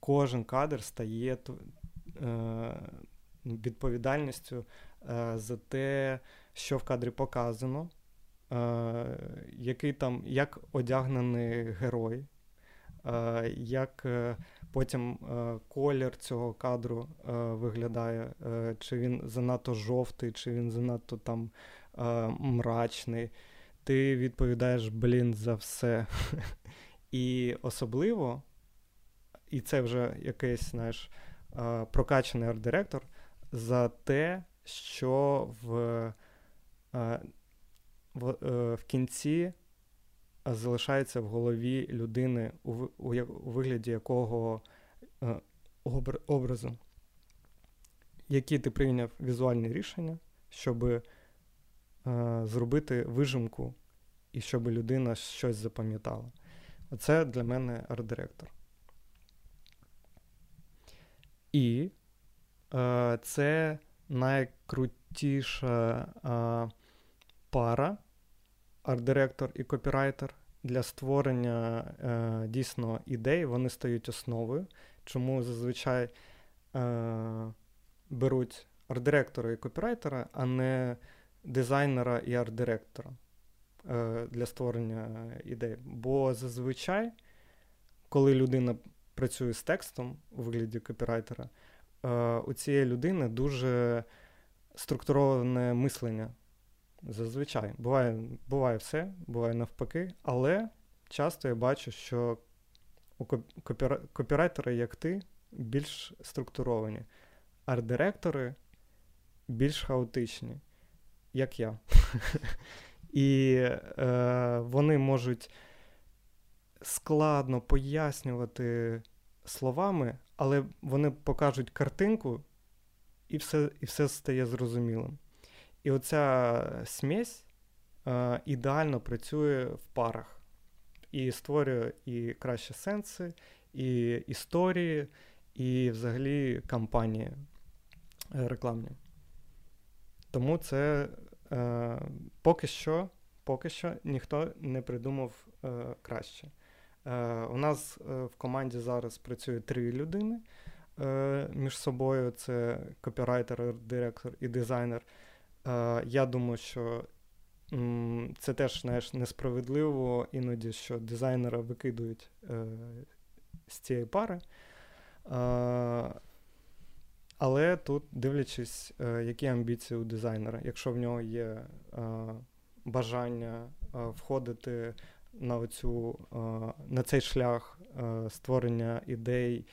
кожен кадр стає е, відповідальністю е, за те, що в кадрі показано, е, який там, як одягнений герой, як потім колір цього кадру виглядає, чи він занадто жовтий, чи він занадто там мрачний. Ти відповідаєш, блін, за все. І особливо і це вже якийсь знаєш, прокачаний арт-директор за те, що в, в, е, в кінці залишається в голові людини, у, у, у вигляді якого е, образу, які ти прийняв візуальні рішення, щоб е, зробити вижимку і щоб людина щось запам'ятала. Оце для мене арт-директор. І е, це найкрутіша е, пара, арт-директор і копірайтер для створення е, дійсно ідей. Вони стають основою. Чому зазвичай е, беруть арт-директора і копірайтера, а не дизайнера і арт-директора е, для створення ідей. Бо зазвичай, коли людина працюю з текстом у вигляді копірайтера, е, у цієї людини дуже структуроване мислення. Зазвичай. Буває буває все, буває навпаки, але часто я бачу, що копірайтери, як ти, більш структуровані, арт-директори більш хаотичні, як я. І е, вони можуть складно пояснювати словами, але вони покажуть картинку, і все і все стає зрозумілим. І оця смесь е, ідеально працює в парах і створює і кращі сенси, і історії, і взагалі кампанії е, рекламні. Тому це е, поки що поки що ніхто не придумав е, краще. Е, у нас е, в команді зараз працює три людини е, між собою: це копірайтер, директор і дизайнер. Я думаю, що це теж знаєш, несправедливо іноді, що дизайнера викидують з цієї пари. Але тут дивлячись, е, які амбіції у дизайнера, якщо в нього є е, бажання е, входити на оцю, на цей шлях створення ідей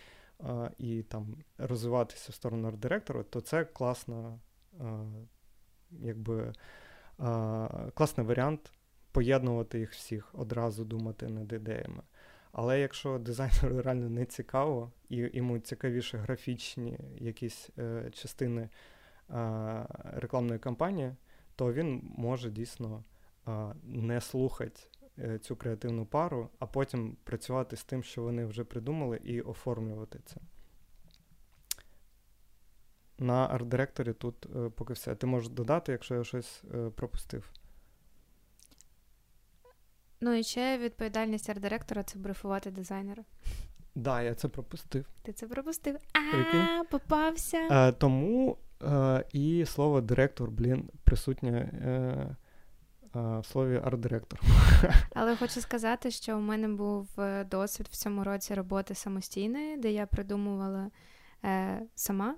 і там розвиватися в сторону арт-директора, то це класна, якби класний варіант поєднувати їх всіх, одразу думати над ідеями. Але якщо дизайнеру реально не цікаво, і йому цікавіше графічні якісь е, частини е, рекламної кампанії, то він може дійсно е, не слухати цю креативну пару, а потім працювати з тим, що вони вже придумали, і оформлювати це. На арт-директорі тут е, поки все. Ти можеш додати, якщо я щось е, пропустив. Ну і ще відповідальність арт-директора це брифувати дизайнера. Да, я це пропустив. Ти це пропустив. А, попався. А, Тому а, і слово директор, блін, присутнє е, а, в слові арт-директор. Але хочу сказати, що у мене був е, досвід в цьому році роботи самостійної, де я придумувала е, сама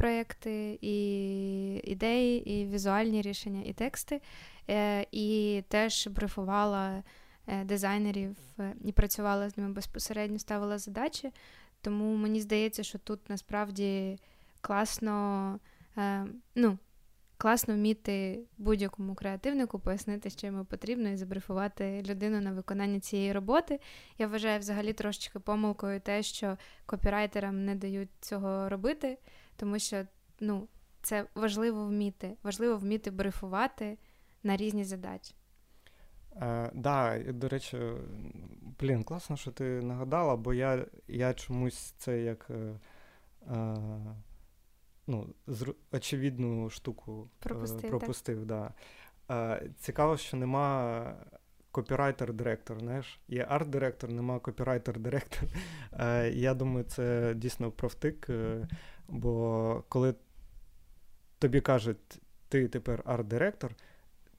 проекти, і ідеї, і візуальні рішення, і тексти. Е, і теж брифувала е, дизайнерів е, і працювала з ними безпосередньо, ставила задачі. Тому мені здається, що тут насправді класно, ну, класно вміти будь-якому креативнику пояснити, що йому потрібно, і забрифувати людину на виконання цієї роботи. Я вважаю взагалі трошечки помилкою те, що копірайтерам не дають цього робити, тому що ну, це важливо вміти. Важливо вміти брифувати на різні задачі. Так, да, до речі, блін, класно, що ти нагадала, бо я я чомусь це як е, е, ну, зру, очевидну штуку е, пропустив. пропустив да. Е, цікаво, що нема копірайтер-директор, знаєш. Є арт-директор, нема копірайтер-директор. Е, я думаю, це дійсно профтик, е, бо коли тобі кажуть, ти тепер арт-директор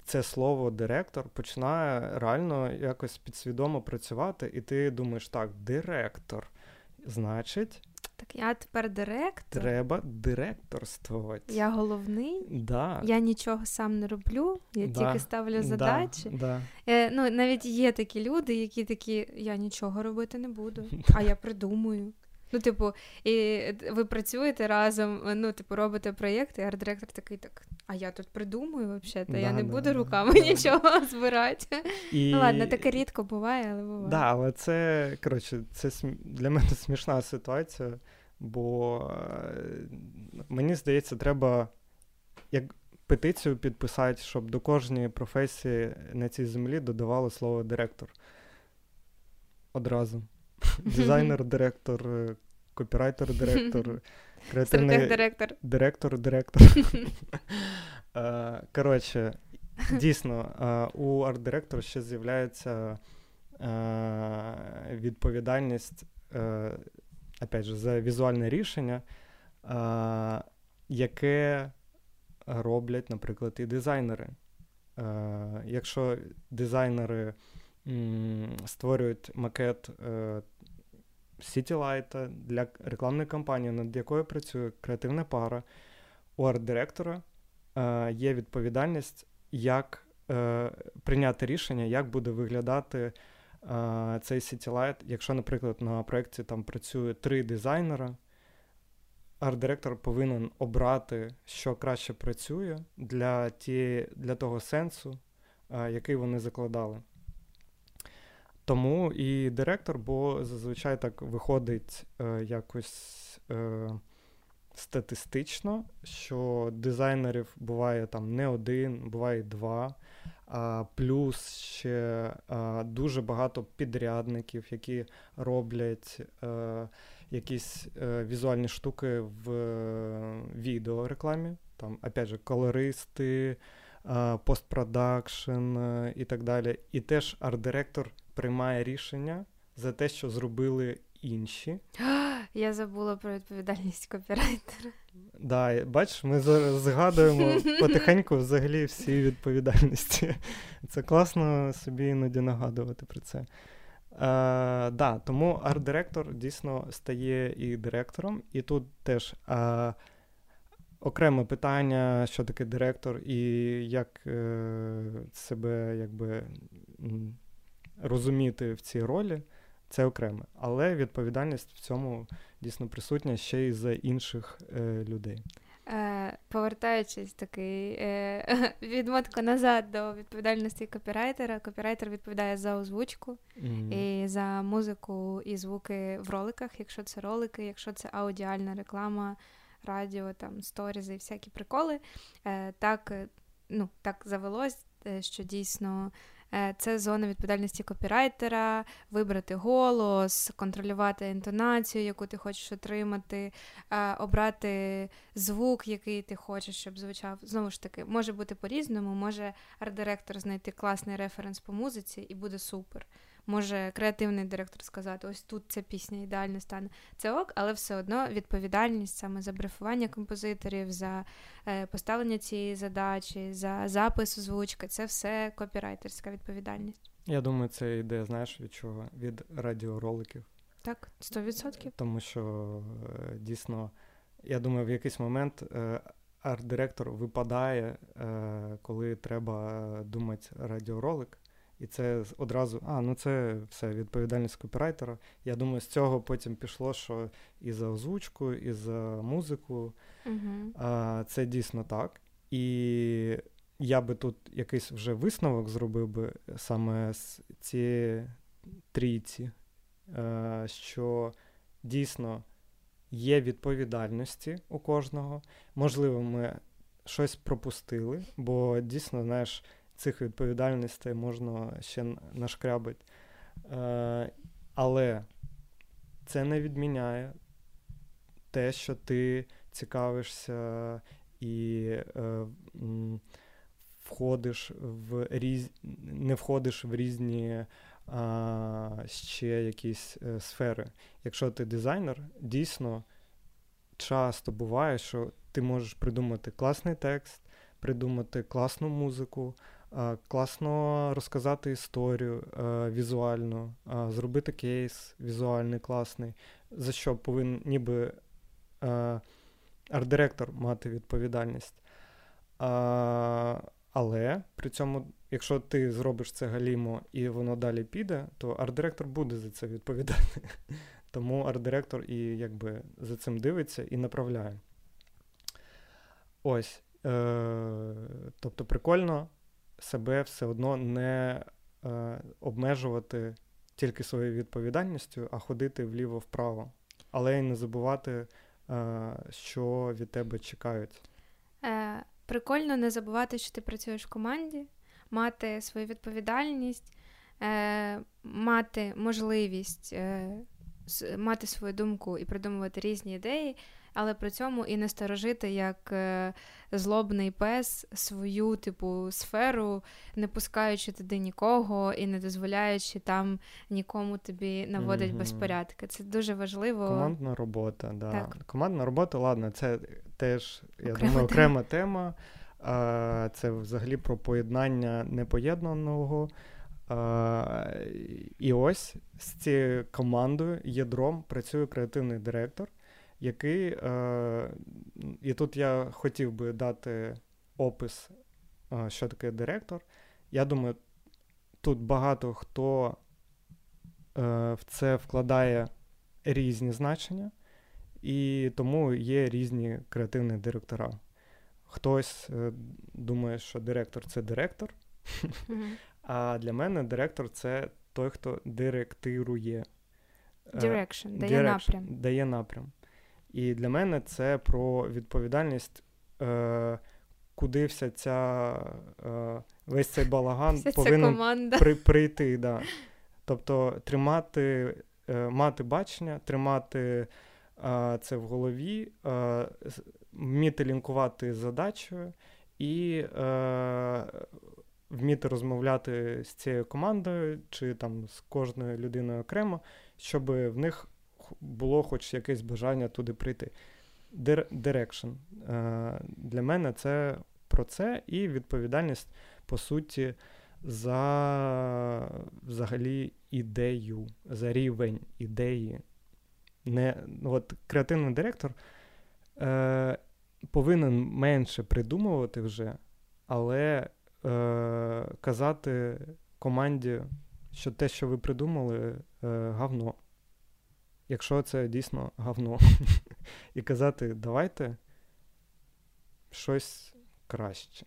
це слово директор починає реально якось підсвідомо працювати, і ти думаєш, так, директор. Значить, так я тепер директор. Треба директорствувати. Я головний, Да. я нічого сам не роблю, я да. тільки ставлю задачі. Да. Е, ну, Навіть є такі люди, які такі, я нічого робити не буду, а я придумую. Ну, типу, і ви працюєте разом, ну, типу, робите проєкт, і арт-директор такий так. А я тут придумую взагалі, да, я не да, буду да, руками нічого збирати. І... Ну, ладно, таке рідко буває, але буває. Да, але це коротше, це для мене смішна ситуація, бо е, мені здається, треба як петицію підписати, щоб до кожної професії на цій землі додавало слово директор. Одразу. Дизайнер, директор, е, копірайтер, директор, креативний директор. Директор, директор. Е, коротше, дійсно, е, у арт-директора ще з'являється відповідальність опять же, за візуальне рішення, яке роблять, наприклад, і дизайнери. Якщо дизайнери створюють макет Light для рекламної кампанії, над якою працює креативна пара, у арт-директора е, є відповідальність, як е, прийняти рішення, як буде виглядати е, цей Light. Якщо, наприклад, на проєкті там працює три дизайнера, арт-директор повинен обрати, що краще працює для, ті, для того сенсу, е, який вони закладали. Тому і директор, бо зазвичай так виходить е, якось е, статистично, що дизайнерів буває там не один, буває два. А, Плюс ще а, дуже багато підрядників, які роблять е, якісь е, візуальні штуки в е, відеорекламі. Там, опять же, колористи, постпродакшн і так далі. І теж арт-директор приймає рішення за те, що зробили інші. Я забула про відповідальність копірайтера. Да, бачиш, ми згадуємо потихеньку взагалі всі відповідальності. Це класно собі іноді нагадувати про це. Е, да, Тому арт-директор дійсно стає і директором, і тут теж е, окреме питання, що таке директор, і як е, себе якби розуміти в цій ролі. Це окреме, але відповідальність в цьому дійсно присутня ще й за інших е, людей. Е, Повертаючись такий е, відмотка назад до відповідальності копірайтера. Копірайтер відповідає за озвучку mm-hmm. і за музику і звуки в роликах, якщо це ролики, якщо це аудіальна реклама, радіо, там сторізи і всякі приколи. Е, Так, ну, так завелось, е, що дійсно. Е, це зона відповідальності копірайтера, вибрати голос, контролювати інтонацію, яку ти хочеш отримати, е, обрати звук, який ти хочеш, щоб звучав. Знову ж таки, може бути по-різному, може арт-директор знайти класний референс по музиці і буде супер може креативний директор сказати, ось тут ця пісня ідеально стане. Це ок, але все одно відповідальність саме за брифування композиторів, за е, поставлення цієї задачі, за запис озвучки це все копірайтерська відповідальність. Я думаю, це йде, знаєш, від чого? Від радіороликів. Так, 100%. Тому що е, дійсно, я думаю, в якийсь момент. Е, арт-директор випадає, коли треба думати радіоролик, і це одразу, а, ну це все відповідальність копірайтера. Я думаю, з цього потім пішло, що і за озвучку, і за музику. Uh-huh. А, Це дійсно так. І я би тут якийсь вже висновок зробив би саме з цієї трійці, а, що дійсно є відповідальності у кожного. Можливо, ми щось пропустили, бо дійсно, знаєш цих відповідальностей можна ще нашкрябати. Е, Але це не відміняє те, що ти цікавишся і е, входиш в різ... не входиш в різні а, ще якісь е, сфери. Якщо ти дизайнер, дійсно часто буває, що ти можеш придумати класний текст, придумати класну музику, класно розказати історію візуально, зробити кейс візуальний, класний, за що повинен ніби арт-директор мати відповідальність. Але при цьому, якщо ти зробиш це галімо і воно далі піде, то арт-директор буде за це відповідати. Тому арт-директор і якби за цим дивиться і направляє. Ось. Е, Тобто прикольно себе все одно не е, обмежувати тільки своєю відповідальністю, а ходити вліво-вправо, але й не забувати, е, що від тебе чекають. Е, Прикольно не забувати, що ти працюєш в команді, мати свою відповідальність, е, мати можливість. Е, Мати свою думку і придумувати різні ідеї, але при цьому і не сторожити як е, злобний пес свою типу сферу, не пускаючи туди нікого і не дозволяючи там нікому тобі наводить mm-hmm. безпорядки. Це дуже важливо. Командна робота, да. Так. Командна робота, ладно, це теж я окрема думаю, окрема тема. А, Це взагалі про поєднання непоєднаного. А, І ось з цією командою ядром працює креативний директор який. Е, І тут я хотів би дати опис, е, що таке директор. Я думаю, тут багато хто е, в це вкладає різні значення, і тому є різні креативні директора. Хтось е, думає, що директор це директор. Mm-hmm. А для мене директор це той, хто директирує. Direction, дає напрям. Дає напрям. І для мене це про відповідальність, е, куди вся ця е, весь цей балаган вся повинен при, прийти. Да. Тобто тримати, е, мати бачення, тримати е, це в голові, е, вміти лінкувати з задачею і е, вміти розмовляти з цією командою чи там з кожною людиною окремо, щоб в них було хоч якесь бажання туди прийти. Direction. Е, для мене це про це і відповідальність, по суті, за взагалі ідею, за рівень ідеї. Не, от Креативний директор е, повинен менше придумувати вже, але е, казати команді, що те, що ви придумали, е, гавно. Якщо це дійсно гавно. І казати, давайте щось краще.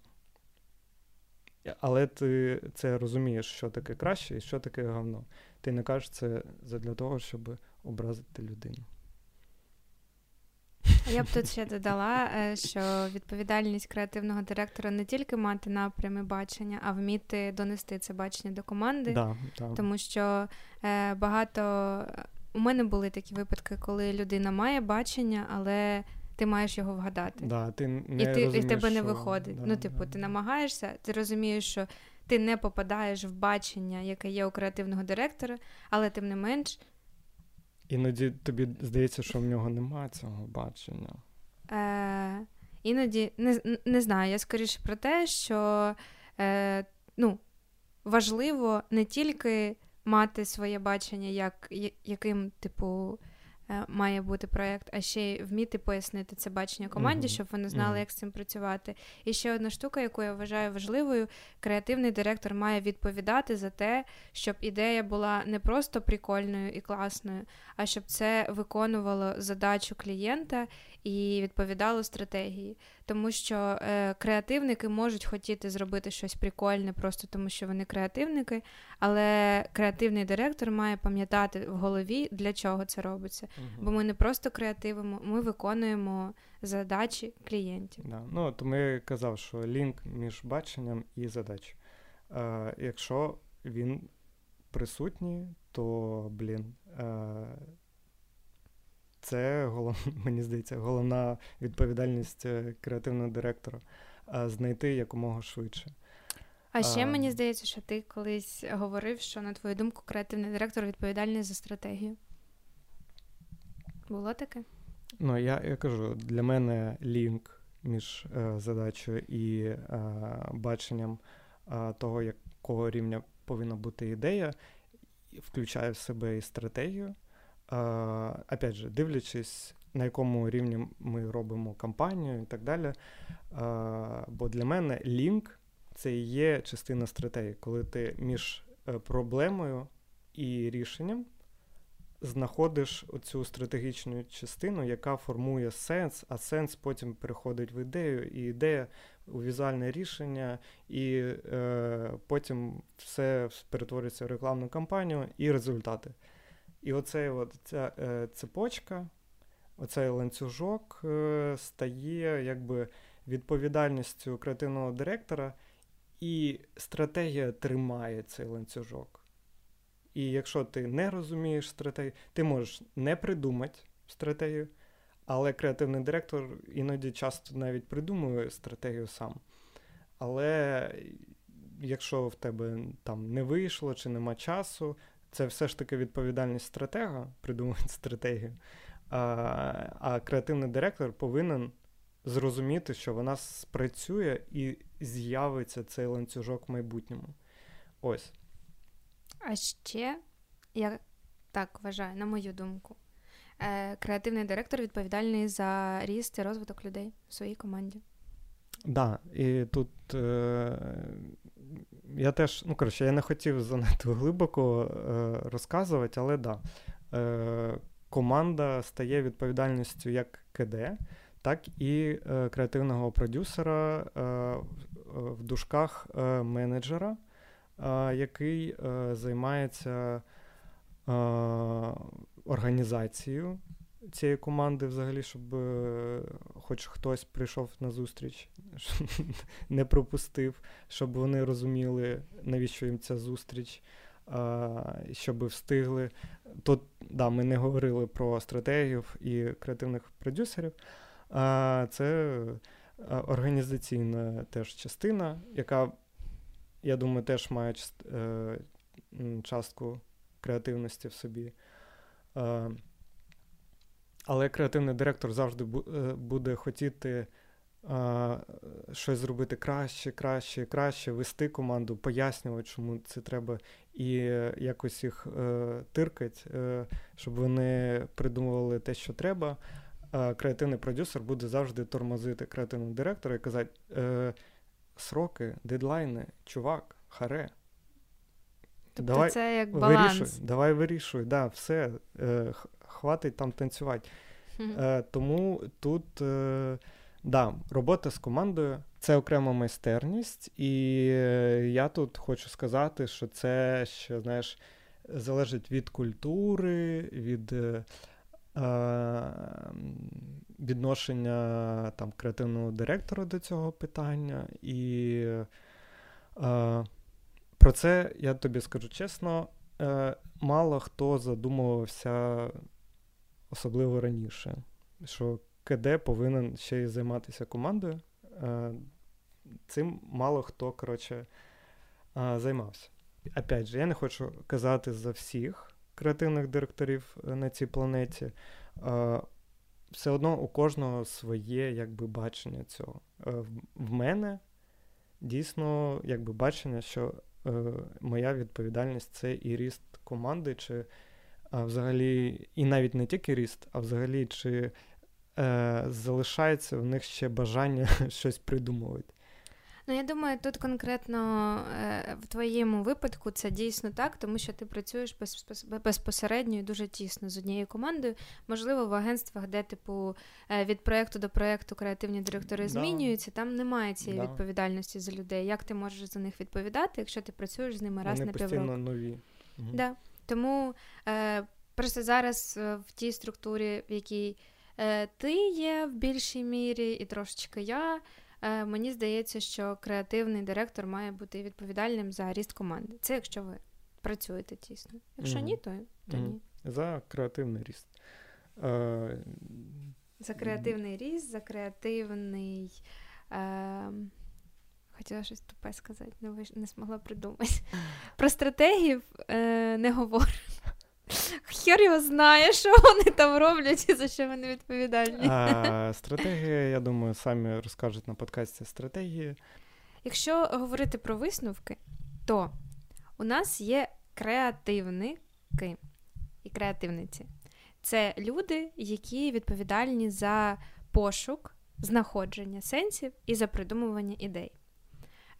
Але ти це розумієш, що таке краще і що таке говно. Ти не кажеш це для того, щоб образити людину. Я б тут ще додала, е, що відповідальність креативного директора не тільки мати напрями бачення, а вміти донести це бачення до команди. Да, да. Тому що е, багато у мене були такі випадки, коли людина має бачення, але ти маєш його вгадати. Да, ти не І ти, і в тебе що... не виходить. Да, ну, типу, да. ти намагаєшся, ти розумієш, що ти не попадаєш в бачення, яке є у креативного директора, але тим не менш. Іноді тобі здається, що в нього немає цього бачення. Е, Іноді не не знаю, я скоріше про те, що е, ну, важливо не тільки мати своє бачення, як, яким, типу, Е, має бути проєкт, а ще й вміти пояснити це бачення команді, uh-huh. щоб вони знали, uh-huh. як з цим працювати. І ще одна штука, яку я вважаю важливою: креативний директор має відповідати за те, щоб ідея була не просто прикольною і класною, а щоб це виконувало задачу клієнта і відповідало стратегії. Тому що е, креативники можуть хотіти зробити щось прикольне, просто тому що вони креативники, але креативний директор має пам'ятати в голові, для чого це робиться. Угу. Бо ми не просто креативимо, ми виконуємо задачі клієнтів. Да. Ну, Тому я казав, що лінк між баченням і задачею. Е, Якщо він присутній, то блін. Е, це голов... мені здається, головна відповідальність е, креативного директора знайти якомога швидше. А ще а... мені здається, що ти колись говорив, що, на твою думку, креативний директор відповідальний за стратегію. Було таке? Ну, я я кажу, для мене лінк між е, задачею і е, баченням е, того, якого рівня повинна бути ідея, включає в себе і стратегію. Опять же, дивлячись, на якому рівні ми робимо кампанію і так далі. Бо для мене лінк це і є частина стратегії, коли ти між е, проблемою і рішенням знаходиш оцю стратегічну частину, яка формує сенс, а сенс потім переходить в ідею, і ідея у візуальне рішення, і е, потім все перетворюється в рекламну кампанію і результати. І оцей от, ця е, цепочка, оцей ланцюжок е, стає якби відповідальністю креативного директора, і стратегія тримає цей ланцюжок. І якщо ти не розумієш стратегію, ти можеш не придумати стратегію, але креативний директор іноді часто навіть придумує стратегію сам. Але якщо в тебе там не вийшло чи нема часу, це все ж таки відповідальність стратега придумати стратегію. А, а креативний директор повинен зрозуміти, що вона спрацює і з'явиться цей ланцюжок в майбутньому. Ось. А ще, я так вважаю, на мою думку, е, креативний директор відповідальний за ріст і розвиток людей в своїй команді. Так, да, і тут е, я теж, ну коротше, я не хотів занадто глибоко е, розказувати, але да, е, команда стає відповідальністю як КД, так і е, креативного продюсера е, в дужках е, менеджера, який займається організацією цієї команди, взагалі, щоб е, хоч хтось прийшов на зустріч, не пропустив, щоб вони розуміли, навіщо їм ця зустріч, щоб встигли. Тут да, ми не говорили про стратегів і креативних продюсерів. А це організаційна теж частина, яка, я думаю, теж має е, частку креативності в собі. Але креативний директор завжди е, буде хотіти а, щось зробити краще, краще, краще, вести команду, пояснювати, чому це треба, і якось їх е, тиркать, е, щоб вони придумували те, що треба. А креативний продюсер буде завжди тормозити креативного директора і казати: е, сроки, дедлайни, чувак, харе. Тобто давай це як баланс. Вирішуй, давай вирішуй, да, все, е, хватить там танцювати. Е, Тому тут е, да, робота з командою це окрема майстерність, і я тут хочу сказати, що це ще знаєш, залежить від культури, від е, відношення там, креативного директора до цього питання. І е, про це я тобі скажу чесно, е, мало хто задумувався особливо раніше, що КД повинен ще й займатися командою. Е, цим мало хто коротше, е, займався. Опять же, я не хочу казати за всіх креативних директорів е, на цій планеті. Все одно у кожного своє якби, бачення цього. В мене дійсно якби, бачення, що моя відповідальність це і ріст команди, чи а взагалі, і навіть не тільки ріст, а взагалі, чи е, залишається в них ще бажання щось придумувати. Ну, я думаю, тут конкретно е, в твоєму випадку це дійсно так, тому що ти працюєш безпосередньо і дуже тісно з однією командою. Можливо, в агентствах, де типу е, від проєкту до проєкту креативні директори да. змінюються, там немає цієї да. відповідальності за людей. Як ти можеш за них відповідати, якщо ти працюєш з ними раз Вони на півроку? Вони нові. Угу. Да. Тому е, просто зараз е, в тій структурі, в якій е, ти є в більшій мірі, і трошечки я. Е, мені здається, що креативний директор має бути відповідальним за ріст команди. Це якщо ви працюєте тісно. Якщо mm ні, то, то mm ні. За креативний ріст. Е... За креативний ріст, за креативний. Е... Хотіла щось тупе сказати, не виш... не змогла придумати. Про стратегів е... не говорю. Хер його знає, що вони там роблять і за що вони відповідальні. А, Стратегії, я думаю, самі розкажуть на подкасті стратегії. Якщо говорити про висновки, то у нас є креативники і креативниці. Це люди, які відповідальні за пошук, знаходження сенсів і за придумування ідей.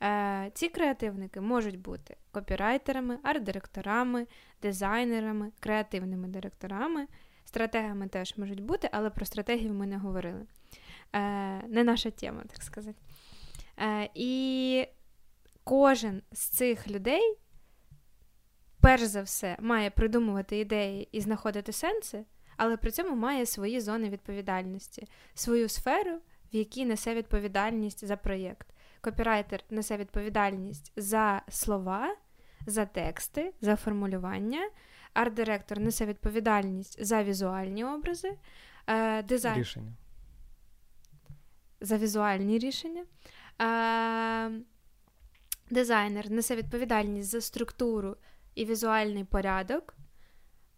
Е, ці креативники можуть бути копірайтерами, арт-директорами, дизайнерами, креативними директорами. Стратегами теж можуть бути, але про стратегію ми не говорили. Е, не наша тема, так сказати. Е, і кожен з цих людей, перш за все, має придумувати ідеї і знаходити сенси, але при цьому має свої зони відповідальності, свою сферу, в якій несе відповідальність за проєкт. Копірайтер несе відповідальність за слова, за тексти, за формулювання. Арт-директор несе відповідальність за візуальні образи, е, дизайн... рішення. За візуальні рішення. Е, дизайнер несе відповідальність за структуру і візуальний порядок.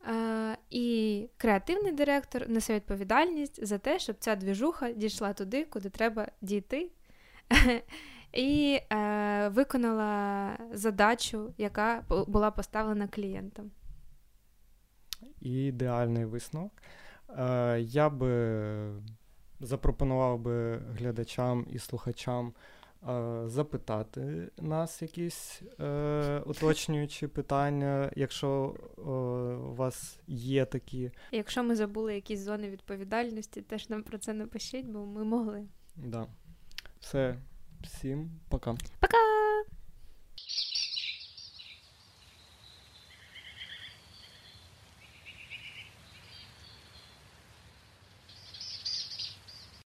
Е, і креативний директор несе відповідальність за те, щоб ця двіжуха дійшла туди, куди треба дійти і е, виконала задачу, яка була поставлена клієнтом. Ідеальний висновок. Е, Я би запропонував би глядачам і слухачам е, запитати нас якісь е, уточнюючі питання, якщо е, у вас є такі. Якщо ми забули якісь зони відповідальності, теж нам про це напишіть, бо ми могли. Да. Все. Всем пока. Пока!